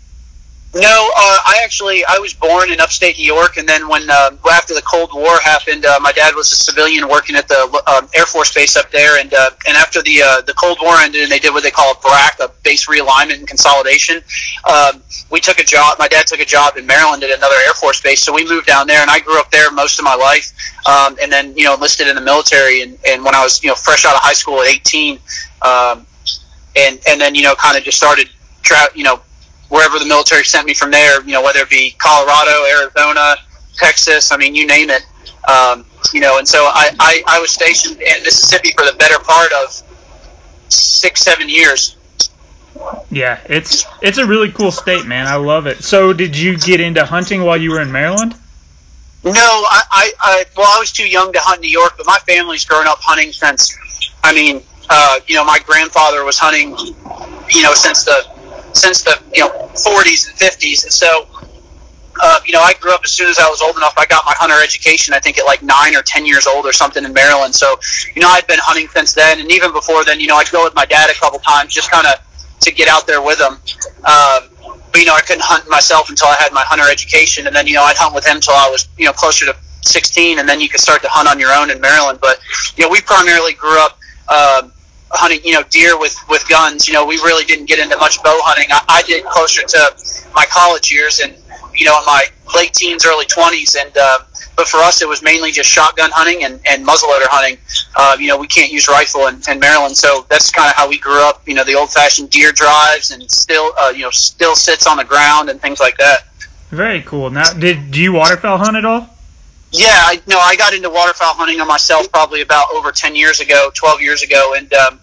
No, uh, I actually I was born in upstate New York, and then when uh, after the Cold War happened, uh, my dad was a civilian working at the um, Air Force Base up there, and uh, and after the uh, the Cold War ended, and they did what they call a BRAC, a base realignment and consolidation. Um, we took a job. My dad took a job in Maryland at another Air Force base, so we moved down there, and I grew up there most of my life, um, and then you know enlisted in the military, and, and when I was you know fresh out of high school at 18, um, and and then you know kind of just started, tra- you know wherever the military sent me from there, you know, whether it be Colorado, Arizona, Texas, I mean, you name it. Um, you know, and so I, I, I was stationed in Mississippi for the better part of six, seven years. Yeah, it's it's a really cool state, man. I love it. So, did you get into hunting while you were in Maryland? No, I, I, I well, I was too young to hunt in New York, but my family's grown up hunting since. I mean, uh, you know, my grandfather was hunting, you know, since the since the you know 40s and 50s, and so uh, you know I grew up as soon as I was old enough. I got my hunter education. I think at like nine or ten years old or something in Maryland. So you know I'd been hunting since then, and even before then, you know I'd go with my dad a couple times just kind of to get out there with him. Um, but you know I couldn't hunt myself until I had my hunter education, and then you know I'd hunt with him until I was you know closer to 16, and then you could start to hunt on your own in Maryland. But you know we primarily grew up. Uh, hunting, you know, deer with with guns. You know, we really didn't get into much bow hunting. I, I did closer to my college years and you know in my late teens, early twenties, and uh, but for us it was mainly just shotgun hunting and, and muzzleloader hunting. Uh, you know, we can't use rifle in, in Maryland, so that's kind of how we grew up. You know, the old-fashioned deer drives and still, uh, you know, still sits on the ground and things like that. Very cool. Now, did do you waterfowl hunt at all? Yeah, I no, I got into waterfowl hunting on myself probably about over ten years ago, twelve years ago, and um,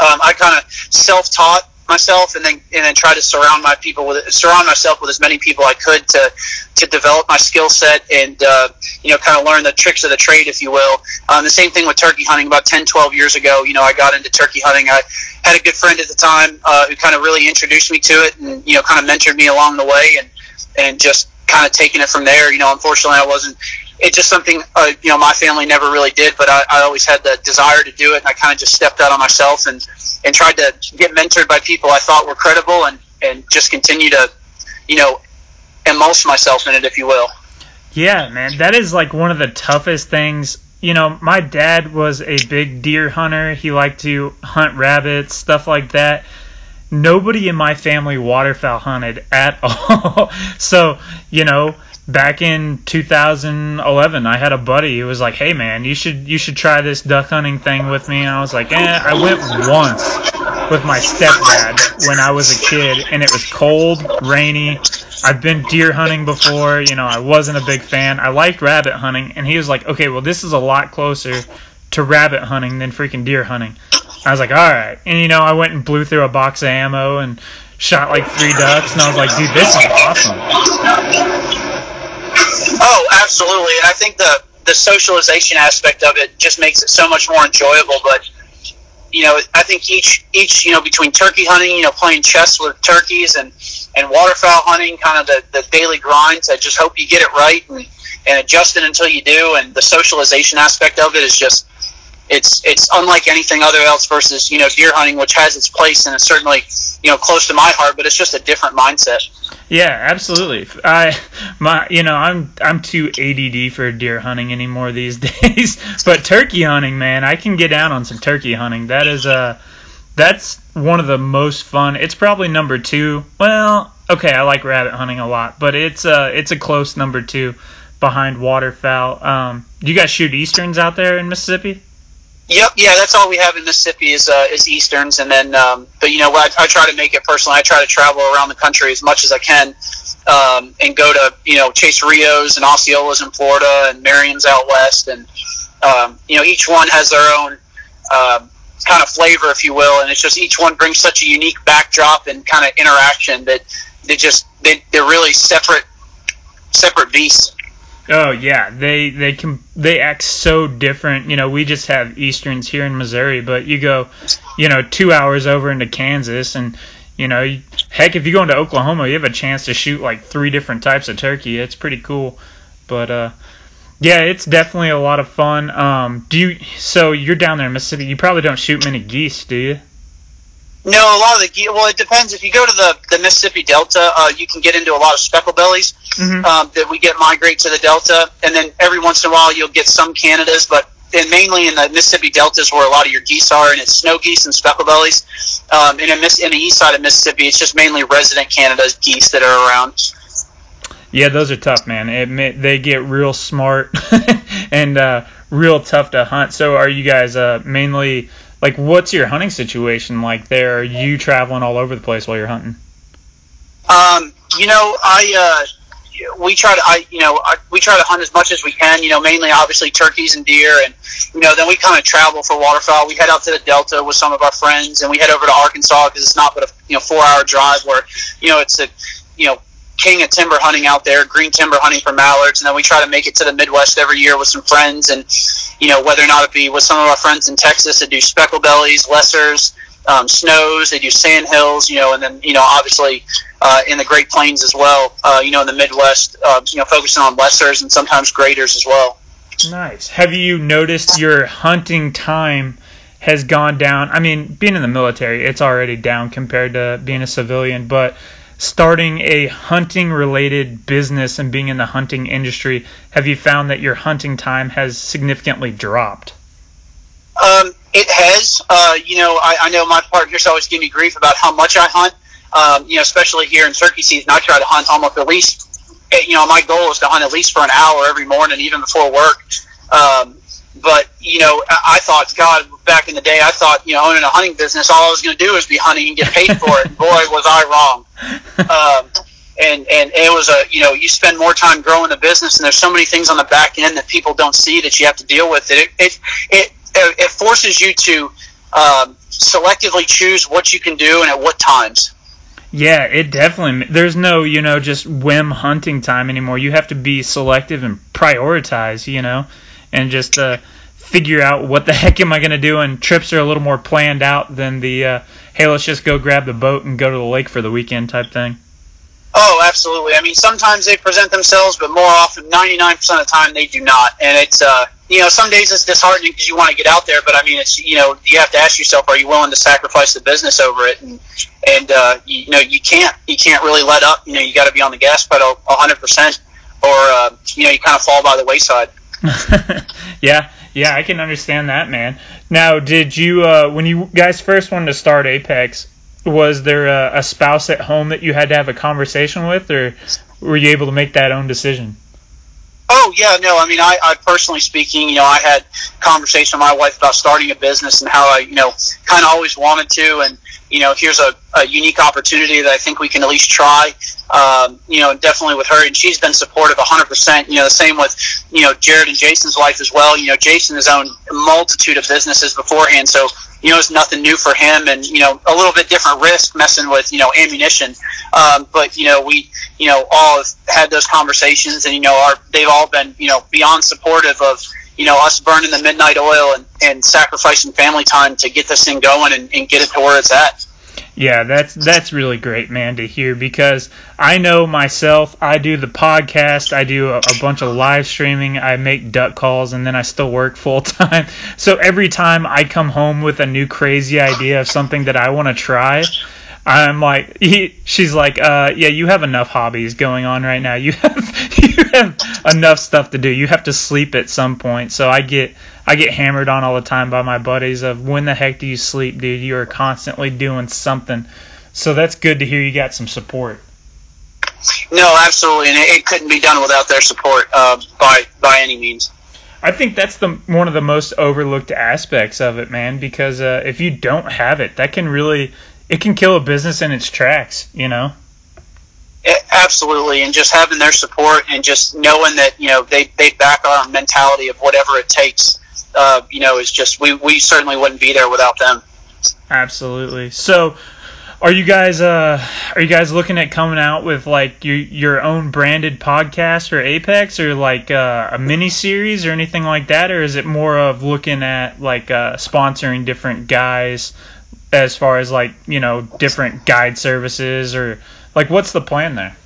um, I kind of self-taught myself, and then and then try to surround my people with surround myself with as many people I could to to develop my skill set and uh, you know kind of learn the tricks of the trade, if you will. Um, the same thing with turkey hunting. About 10, 12 years ago, you know, I got into turkey hunting. I had a good friend at the time uh, who kind of really introduced me to it, and you know, kind of mentored me along the way, and and just kind of taking it from there. You know, unfortunately, I wasn't it's just something uh, you know my family never really did, but I, I always had the desire to do it, and I kind of just stepped out on myself and and tried to get mentored by people I thought were credible, and and just continue to you know immerse myself in it, if you will. Yeah, man, that is like one of the toughest things. You know, my dad was a big deer hunter. He liked to hunt rabbits, stuff like that nobody in my family waterfowl hunted at all. so, you know, back in 2011 i had a buddy who was like hey man you should you should try this duck hunting thing with me. And i was like eh i went once with my stepdad when i was a kid and it was cold rainy. I've been deer hunting before you know i wasn't a big fan. I liked rabbit hunting and he was like okay well this is a lot closer to rabbit hunting than freaking deer hunting i was like all right and you know i went and blew through a box of ammo and shot like three ducks and i was like dude this is awesome Oh, absolutely, and I think the the socialization aspect of it just makes it so much more enjoyable. But you know, I think each each you know between turkey hunting, you know, playing chess with turkeys and and waterfowl hunting, kind of the, the daily grinds. I just hope you get it right and, and adjust it until you do. And the socialization aspect of it is just it's it's unlike anything other else versus you know deer hunting, which has its place and it's certainly you know close to my heart, but it's just a different mindset. Yeah, absolutely. I my you know I'm I'm too ADD for deer hunting anymore these days, but turkey hunting, man, I can get down on some turkey hunting. That is uh that's one of the most fun. It's probably number two. Well, okay, I like rabbit hunting a lot, but it's uh it's a close number two behind waterfowl. Um, you guys shoot easterns out there in Mississippi? Yep, yeah, that's all we have in Mississippi is uh, is Easterns, and then um, but you know I, I try to make it personal. I try to travel around the country as much as I can, um, and go to you know chase Rios and Osceolas in Florida and Merriam's out west, and um, you know each one has their own um, kind of flavor, if you will, and it's just each one brings such a unique backdrop and kind of interaction that they just they, they're really separate separate beasts. Oh yeah, they they can they act so different. You know, we just have easterns here in Missouri, but you go, you know, two hours over into Kansas, and you know, you, heck, if you go into Oklahoma, you have a chance to shoot like three different types of turkey. It's pretty cool, but uh, yeah, it's definitely a lot of fun. Um, do you? So you're down there in Mississippi. You probably don't shoot many geese, do you? No, a lot of the geese well, it depends. If you go to the, the Mississippi Delta, uh, you can get into a lot of speckle bellies mm-hmm. um, that we get migrate to the Delta, and then every once in a while you'll get some Canadas, but and mainly in the Mississippi Delta is where a lot of your geese are, and it's snow geese and speckle bellies. Um, and in, Miss, in the east side of Mississippi, it's just mainly resident Canada's geese that are around. Yeah, those are tough, man. It, they get real smart and uh, real tough to hunt. So, are you guys uh, mainly like what's your hunting situation like there? Are you traveling all over the place while you're hunting? Um, you know, I uh, we try to I you know I, we try to hunt as much as we can. You know, mainly obviously turkeys and deer, and you know then we kind of travel for waterfowl. We head out to the Delta with some of our friends, and we head over to Arkansas because it's not but a you know four hour drive where you know it's a you know king of timber hunting out there, green timber hunting for mallards, and then we try to make it to the Midwest every year with some friends, and you know whether or not it be with some of our friends in Texas that do speckle bellies, lessers, um, snows, they do sand hills, you know, and then you know obviously uh, in the Great Plains as well, uh, you know in the Midwest, uh, you know focusing on lessers and sometimes greaters as well. Nice. Have you noticed your hunting time? has gone down. I mean, being in the military, it's already down compared to being a civilian, but starting a hunting related business and being in the hunting industry, have you found that your hunting time has significantly dropped? Um, it has. Uh, you know, I, I know my partners always give me grief about how much I hunt. Um, you know, especially here in turkey season, I try to hunt almost at least. Eh, you know, my goal is to hunt at least for an hour every morning, even before work. Um, but you know, I, I thought, God, back in the day, I thought, you know, owning a hunting business, all I was going to do was be hunting and get paid for it. And boy, was I wrong. Um, and and it was a, you know, you spend more time growing the business, and there's so many things on the back end that people don't see that you have to deal with. It it it it, it forces you to um, selectively choose what you can do and at what times. Yeah, it definitely. There's no, you know, just whim hunting time anymore. You have to be selective and prioritize, you know, and just uh, figure out what the heck am I going to do. And trips are a little more planned out than the, uh, hey, let's just go grab the boat and go to the lake for the weekend type thing. Oh, absolutely. I mean, sometimes they present themselves, but more often, 99% of the time, they do not. And it's, uh, you know, some days it's disheartening because you want to get out there, but I mean, it's, you know, you have to ask yourself, are you willing to sacrifice the business over it? And, and uh, you, you know, you can't, you can't really let up. You know, you got to be on the gas pedal 100%, or, uh, you know, you kind of fall by the wayside. yeah, yeah, I can understand that, man. Now, did you, uh, when you guys first wanted to start Apex, was there a, a, spouse at home that you had to have a conversation with, or were you able to make that own decision? Oh yeah, no. I mean, I, I personally speaking, you know, I had conversation with my wife about starting a business and how I, you know, kind of always wanted to, and you know, here's a, a unique opportunity that I think we can at least try. Um, you know, definitely with her, and she's been supportive 100%. You know, the same with, you know, Jared and Jason's wife as well. You know, Jason has owned a multitude of businesses beforehand, so you know, it's nothing new for him, and you know, a little bit different risk messing with you know ammunition. Um, but you know, we you know all have had those conversations, and you know, our they've all been you know beyond supportive of you know us burning the midnight oil and, and sacrificing family time to get this thing going and, and get it to where it's at. Yeah, that's that's really great, man, to hear because I know myself. I do the podcast, I do a, a bunch of live streaming, I make duck calls, and then I still work full time. So every time I come home with a new crazy idea of something that I want to try, I'm like, he, she's like, uh, yeah, you have enough hobbies going on right now. You have you have enough stuff to do. You have to sleep at some point. So I get I get hammered on all the time by my buddies of when the heck do you sleep, dude? You are constantly doing something. So that's good to hear you got some support. No, absolutely, and it, couldn't be done without their support uh, by by any means. I think that's the one of the most overlooked aspects of it, man. Because uh, if you don't have it, that can really it can kill a business in its tracks. You know. It, absolutely, and just having their support and just knowing that you know they they back our mentality of whatever it takes uh, you know, is just we we certainly wouldn't be there without them. Absolutely. So, are you guys uh are you guys looking at coming out with like your your own branded podcast or Apex or like uh, a mini series or anything like that, or is it more of looking at like uh, sponsoring different guys as far as like you know different guide services or like what's the plan there?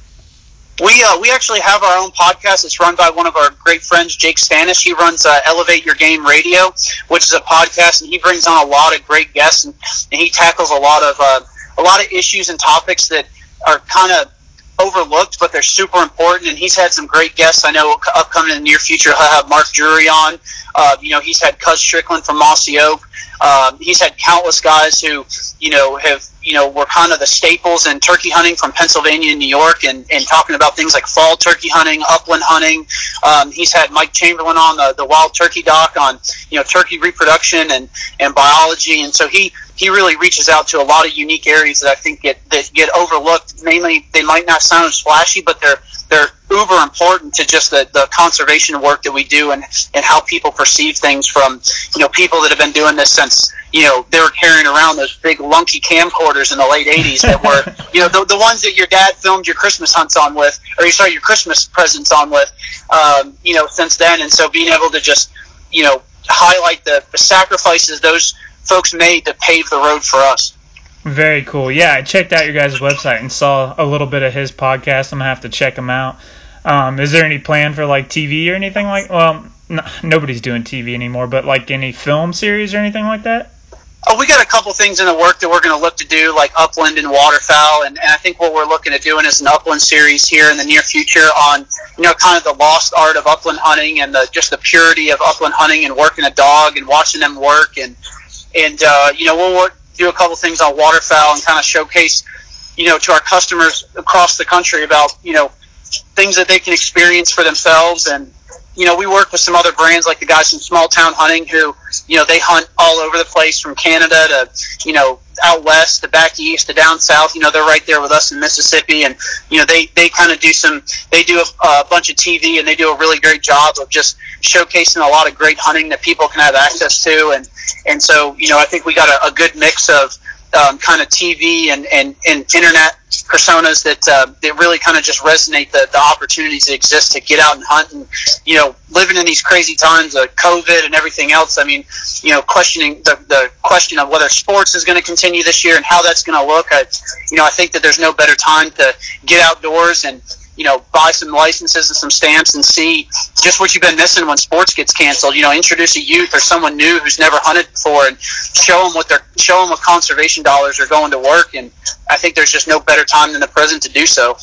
We uh, we actually have our own podcast. It's run by one of our great friends, Jake Stanis. He runs uh, Elevate Your Game Radio, which is a podcast, and he brings on a lot of great guests, and, and he tackles a lot of uh, a lot of issues and topics that are kind of overlooked, but they're super important. And he's had some great guests. I know upcoming in the near future, he'll have Mark Drury on. Uh, you know, he's had Cuz Strickland from Mossy Oak. Um, he's had countless guys who, you know, have, you know, were kind of the staples in turkey hunting from Pennsylvania and New York and, and talking about things like fall turkey hunting, upland hunting. Um, he's had Mike Chamberlain on the, the wild turkey doc on, you know, turkey reproduction and, and biology. And so he, he really reaches out to a lot of unique areas that I think get, that get overlooked. Mainly, they might not sound as flashy, but they're, they're uber important to just the, the conservation work that we do and, and how people perceive things from, you know, people that have been doing this since, you know, they were carrying around those big lunky camcorders in the late 80s that were, you know, the, the ones that your dad filmed your Christmas hunts on with, or you sorry, your Christmas presents on with, um, you know, since then. And so being able to just, you know, highlight the, the sacrifices those folks made to pave the road for us. Very cool. Yeah, I checked out your guys' website and saw a little bit of his podcast. I'm gonna have to check him out. Um, is there any plan for like TV or anything like? Well, nobody's doing TV anymore, but like any film series or anything like that. Oh, we got a couple things in the work that we're going to look to do, like upland and waterfowl, and, and I think what we're looking at doing is an upland series here in the near future on, you know, kind of the lost art of upland hunting and the just the purity of upland hunting and working a dog and watching them work and and uh, you know we'll work, do a couple things on waterfowl and kind of showcase, you know, to our customers across the country about you know things that they can experience for themselves. And you know, we work with some other brands like the guys from Small Town Hunting who, you know, they hunt all over the place from Canada to, you know, out west to back east to down south. You know, they're right there with us in Mississippi, and you know, they they kind of do some, they do a, a bunch of TV, and they do a really great job of just showcasing a lot of great hunting that people can have access to, and and so you know, I think we got a, a good mix of um, kind of TV and, and, and internet personas that uh, that really kind of just resonate the, the opportunities that exist to get out and hunt and you know living in these crazy times of COVID and everything else. I mean, you know, questioning the, the question of whether sports is going to continue this year and how that's going to look. I, you know, I think that there's no better time to get outdoors and you know, buy some licenses and some stamps and see just what you've been missing when sports gets canceled. You know, introduce a youth or someone new who's never hunted before and show them what they're show them what conservation dollars are going to work. And I think there's just no better time than the present to do so.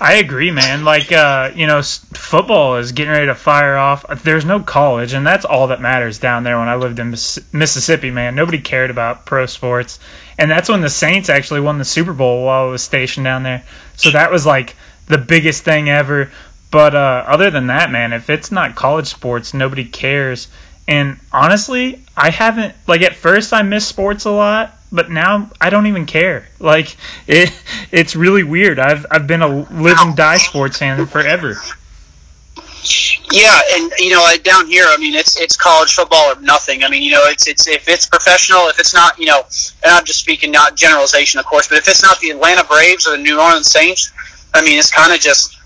I agree, man. Like, uh, you know, football is getting ready to fire off. There's no college, and that's all that matters down there. When I lived in Mississippi, man, nobody cared about pro sports, and that's when the Saints actually won the Super Bowl while I was stationed down there. So that was like the biggest thing ever. But uh, other than that, man, if it's not college sports, nobody cares. And honestly, I haven't like at first I miss sports a lot, but now I don't even care. Like it, it's really weird. I've I've been a live and die sports fan forever. Yeah, and you know, down here, I mean, it's it's college football or nothing. I mean, you know, it's it's if it's professional, if it's not, you know, and I'm just speaking not generalization, of course, but if it's not the Atlanta Braves or the New Orleans Saints, I mean, it's kind of just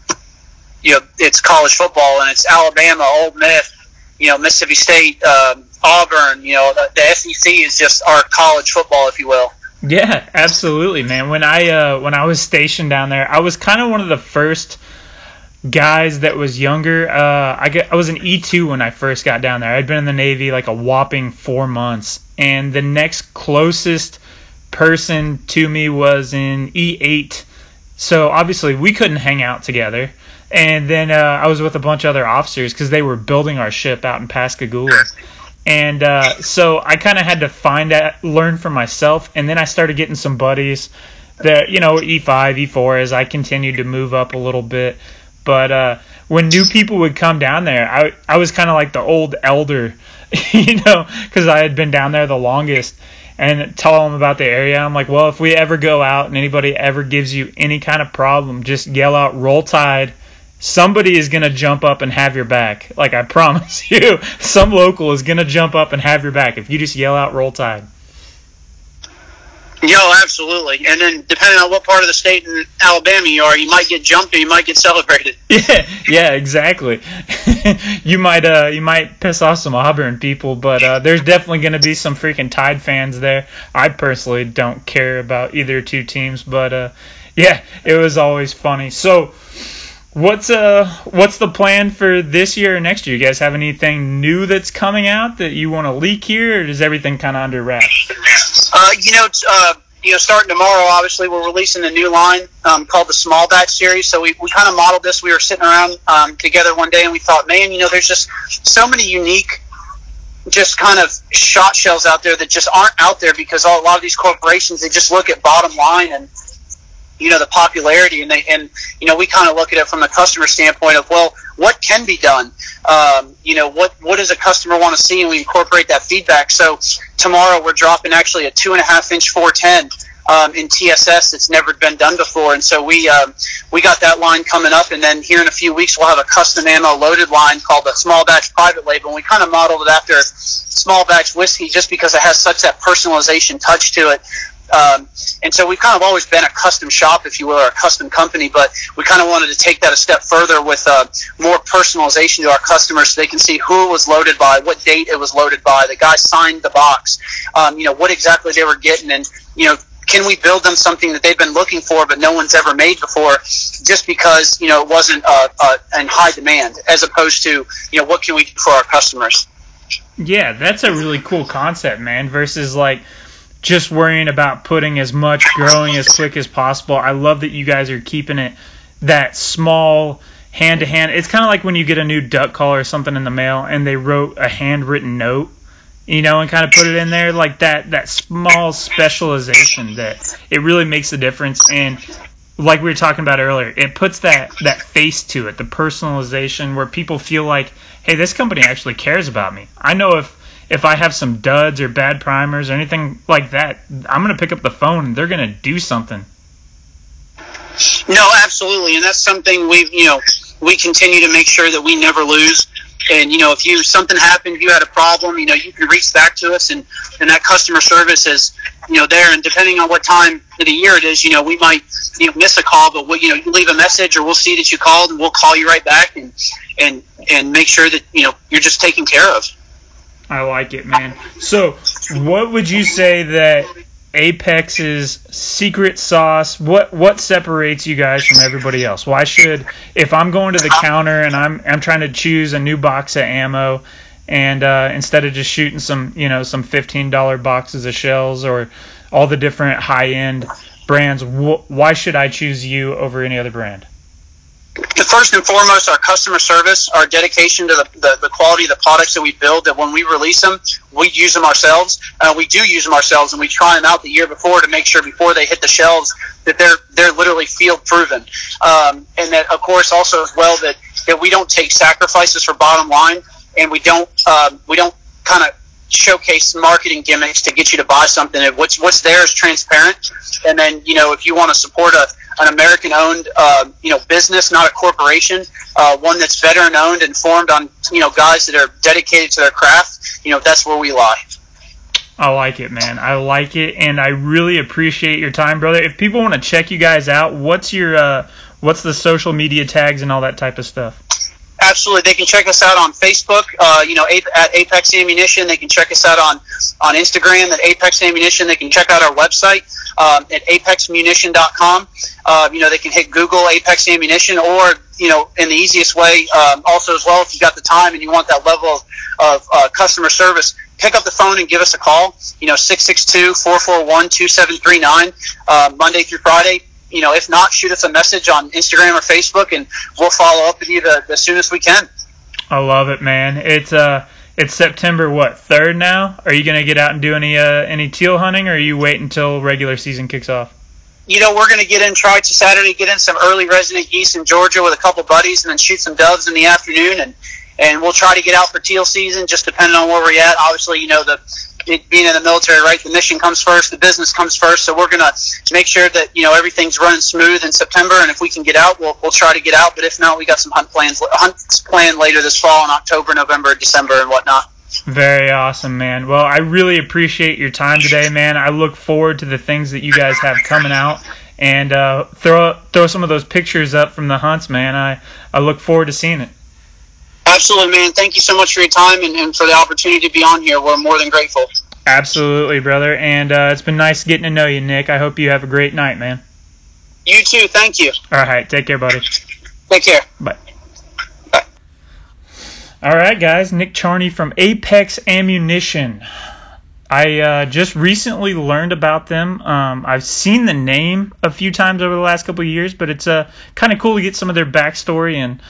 you know, it's college football and it's Alabama, Ole Miss, you know, Mississippi State, um, Auburn. You know, the, the SEC is just our college football, if you will. Yeah, absolutely, man. When I uh, when I was stationed down there, I was kind of one of the first guys that was younger. Uh, I get, I was an E2 when I first got down there. I'd been in the Navy like a whopping four months, and the next closest person to me was in E8 so obviously we couldn't hang out together. And then uh, I was with a bunch of other officers because they were building our ship out in Pascagoula. And uh, so I kind of had to find that, learn for myself. And then I started getting some buddies that, you know, E5, E4 as I continued to move up a little bit. But uh, when new people would come down there, I, I was kind of like the old elder, you know, because I had been down there the longest and tell them about the area. I'm like, well, if we ever go out and anybody ever gives you any kind of problem, just yell out "Roll Tide." Somebody is gonna jump up and have your back. Like I promise you, some local is gonna jump up and have your back if you just yell out "Roll Tide." Yo, absolutely. And then depending on what part of the state in Alabama you are, you might get jumped or you might get celebrated. Yeah, yeah, exactly. you might uh you might piss off some Auburn people, but uh, there's definitely going to be some freaking Tide fans there. I personally don't care about either two teams, but uh yeah, it was always funny. So What's uh what's the plan for this year or next year? You guys have anything new that's coming out that you want to leak here, or is everything kind of under wraps? Uh, you know, uh, you know, starting tomorrow, obviously we're releasing a new line um, called the Small Batch Series. So we, we kind of modeled this. We were sitting around um, together one day and we thought, man, you know, there's just so many unique, just kind of shot shells out there that just aren't out there because a lot of these corporations they just look at bottom line and you know the popularity and they and you know we kind of look at it from the customer standpoint of well what can be done? Um, you know what what does a customer want to see? And we incorporate that feedback. So tomorrow we're dropping actually a two and a half inch 410 um, in TSS that's never been done before. And so we um, we got that line coming up and then here in a few weeks we'll have a custom ammo loaded line called the small batch private label. And we kind of modeled it after small batch whiskey just because it has such that personalization touch to it um, and so we've kind of always been a custom shop, if you will, or a custom company, but we kind of wanted to take that a step further with uh, more personalization to our customers so they can see who it was loaded by, what date it was loaded by, the guy signed the box, um, you know, what exactly they were getting, and, you know, can we build them something that they've been looking for but no one's ever made before just because you know it wasn't uh, uh, in high demand as opposed to you know what can we do for our customers? Yeah that's a really cool concept man versus like just worrying about putting as much growing as quick as possible. I love that you guys are keeping it that small hand to hand. It's kind of like when you get a new duck call or something in the mail and they wrote a handwritten note, you know, and kind of put it in there like that that small specialization that it really makes a difference and like we were talking about earlier, it puts that that face to it, the personalization where people feel like, hey, this company actually cares about me. I know if if I have some duds or bad primers or anything like that, I'm gonna pick up the phone and they're gonna do something. No, absolutely, and that's something we've, you know we continue to make sure that we never lose. And you know, if you something happened, you had a problem, you know, you can reach back to us, and and that customer service is you know there. And depending on what time of the year it is, you know, we might you know miss a call, but we, you know, you leave a message, or we'll see that you called, and we'll call you right back, and and and make sure that you know you're just taken care of. I like it, man. So, what would you say that Apex's secret sauce? What what separates you guys from everybody else? Why should if I'm going to the counter and I'm I'm trying to choose a new box of ammo, and uh, instead of just shooting some you know some fifteen dollar boxes of shells or all the different high end brands, wh- why should I choose you over any other brand? First and foremost, our customer service, our dedication to the, the, the, quality of the products that we build, that when we release them, we use them ourselves. Uh, we do use them ourselves, and we try them out the year before to make sure before they hit the shelves that they're they're literally field proven. Um, and that, of course, also as well that, that we don't take sacrifices for bottom line, and we don't um, we don't kind of showcase marketing gimmicks to get you to buy something. What's what's there is transparent, and then you know if you want to support a an American-owned, uh, you know, business, not a corporation. Uh, one that's veteran-owned and formed on, you know, guys that are dedicated to their craft. You know, that's where we lie. I like it, man. I like it, and I really appreciate your time, brother. If people want to check you guys out, what's your, uh, what's the social media tags and all that type of stuff? Absolutely, they can check us out on Facebook. Uh, you know, at Apex Ammunition. They can check us out on on Instagram at Apex Ammunition. They can check out our website um, at apexammunition.com. Uh, you know, they can hit Google Apex Ammunition or, you know, in the easiest way, um, also as well, if you got the time and you want that level of, uh, customer service, pick up the phone and give us a call. You know, 662-441-2739, uh, Monday through Friday. You know, if not, shoot us a message on Instagram or Facebook and we'll follow up with you the, the soonest we can. I love it, man. It's, uh, it's September what third now. Are you gonna get out and do any uh, any teal hunting, or you wait until regular season kicks off? You know, we're gonna get in try to Saturday, get in some early resident geese in Georgia with a couple buddies, and then shoot some doves in the afternoon, and and we'll try to get out for teal season, just depending on where we're at. Obviously, you know the it, being in the military, right? The mission comes first, the business comes first. So we're gonna make sure that you know everything's running smooth in September, and if we can get out, we'll we'll try to get out. But if not, we got some hunt plans hunts planned later this fall in October, November, December, and whatnot. Very awesome, man. Well, I really appreciate your time today, man. I look forward to the things that you guys have coming out, and uh, throw throw some of those pictures up from the hunts, man. I I look forward to seeing it. Absolutely, man. Thank you so much for your time and, and for the opportunity to be on here. We're more than grateful. Absolutely, brother. And uh, it's been nice getting to know you, Nick. I hope you have a great night, man. You too. Thank you. All right. Take care, buddy. Take care. Bye. Bye. All right, guys. Nick Charney from Apex Ammunition. I uh, just recently learned about them. Um, I've seen the name a few times over the last couple of years, but it's uh, kind of cool to get some of their backstory and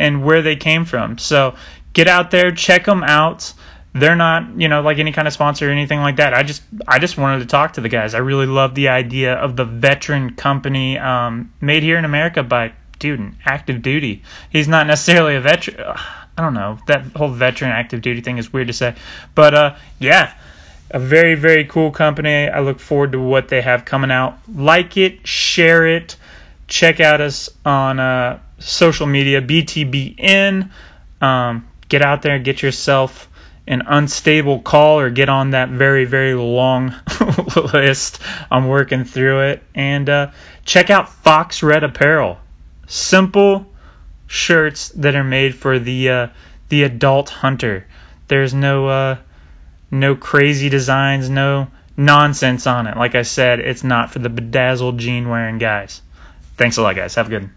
and where they came from. So get out there, check them out. They're not, you know, like any kind of sponsor or anything like that. I just, I just wanted to talk to the guys. I really love the idea of the veteran company um, made here in America by dude, active duty. He's not necessarily a veteran. I don't know. That whole veteran active duty thing is weird to say, but uh, yeah, a very very cool company. I look forward to what they have coming out. Like it, share it, check out us on uh, social media, BTBN. Um, get out there get yourself an unstable call or get on that very, very long list. I'm working through it. And uh, check out Fox Red Apparel. Simple shirts that are made for the uh, the adult hunter. There's no uh, no crazy designs, no nonsense on it. Like I said, it's not for the bedazzled jean wearing guys. Thanks a lot, guys. Have a good one.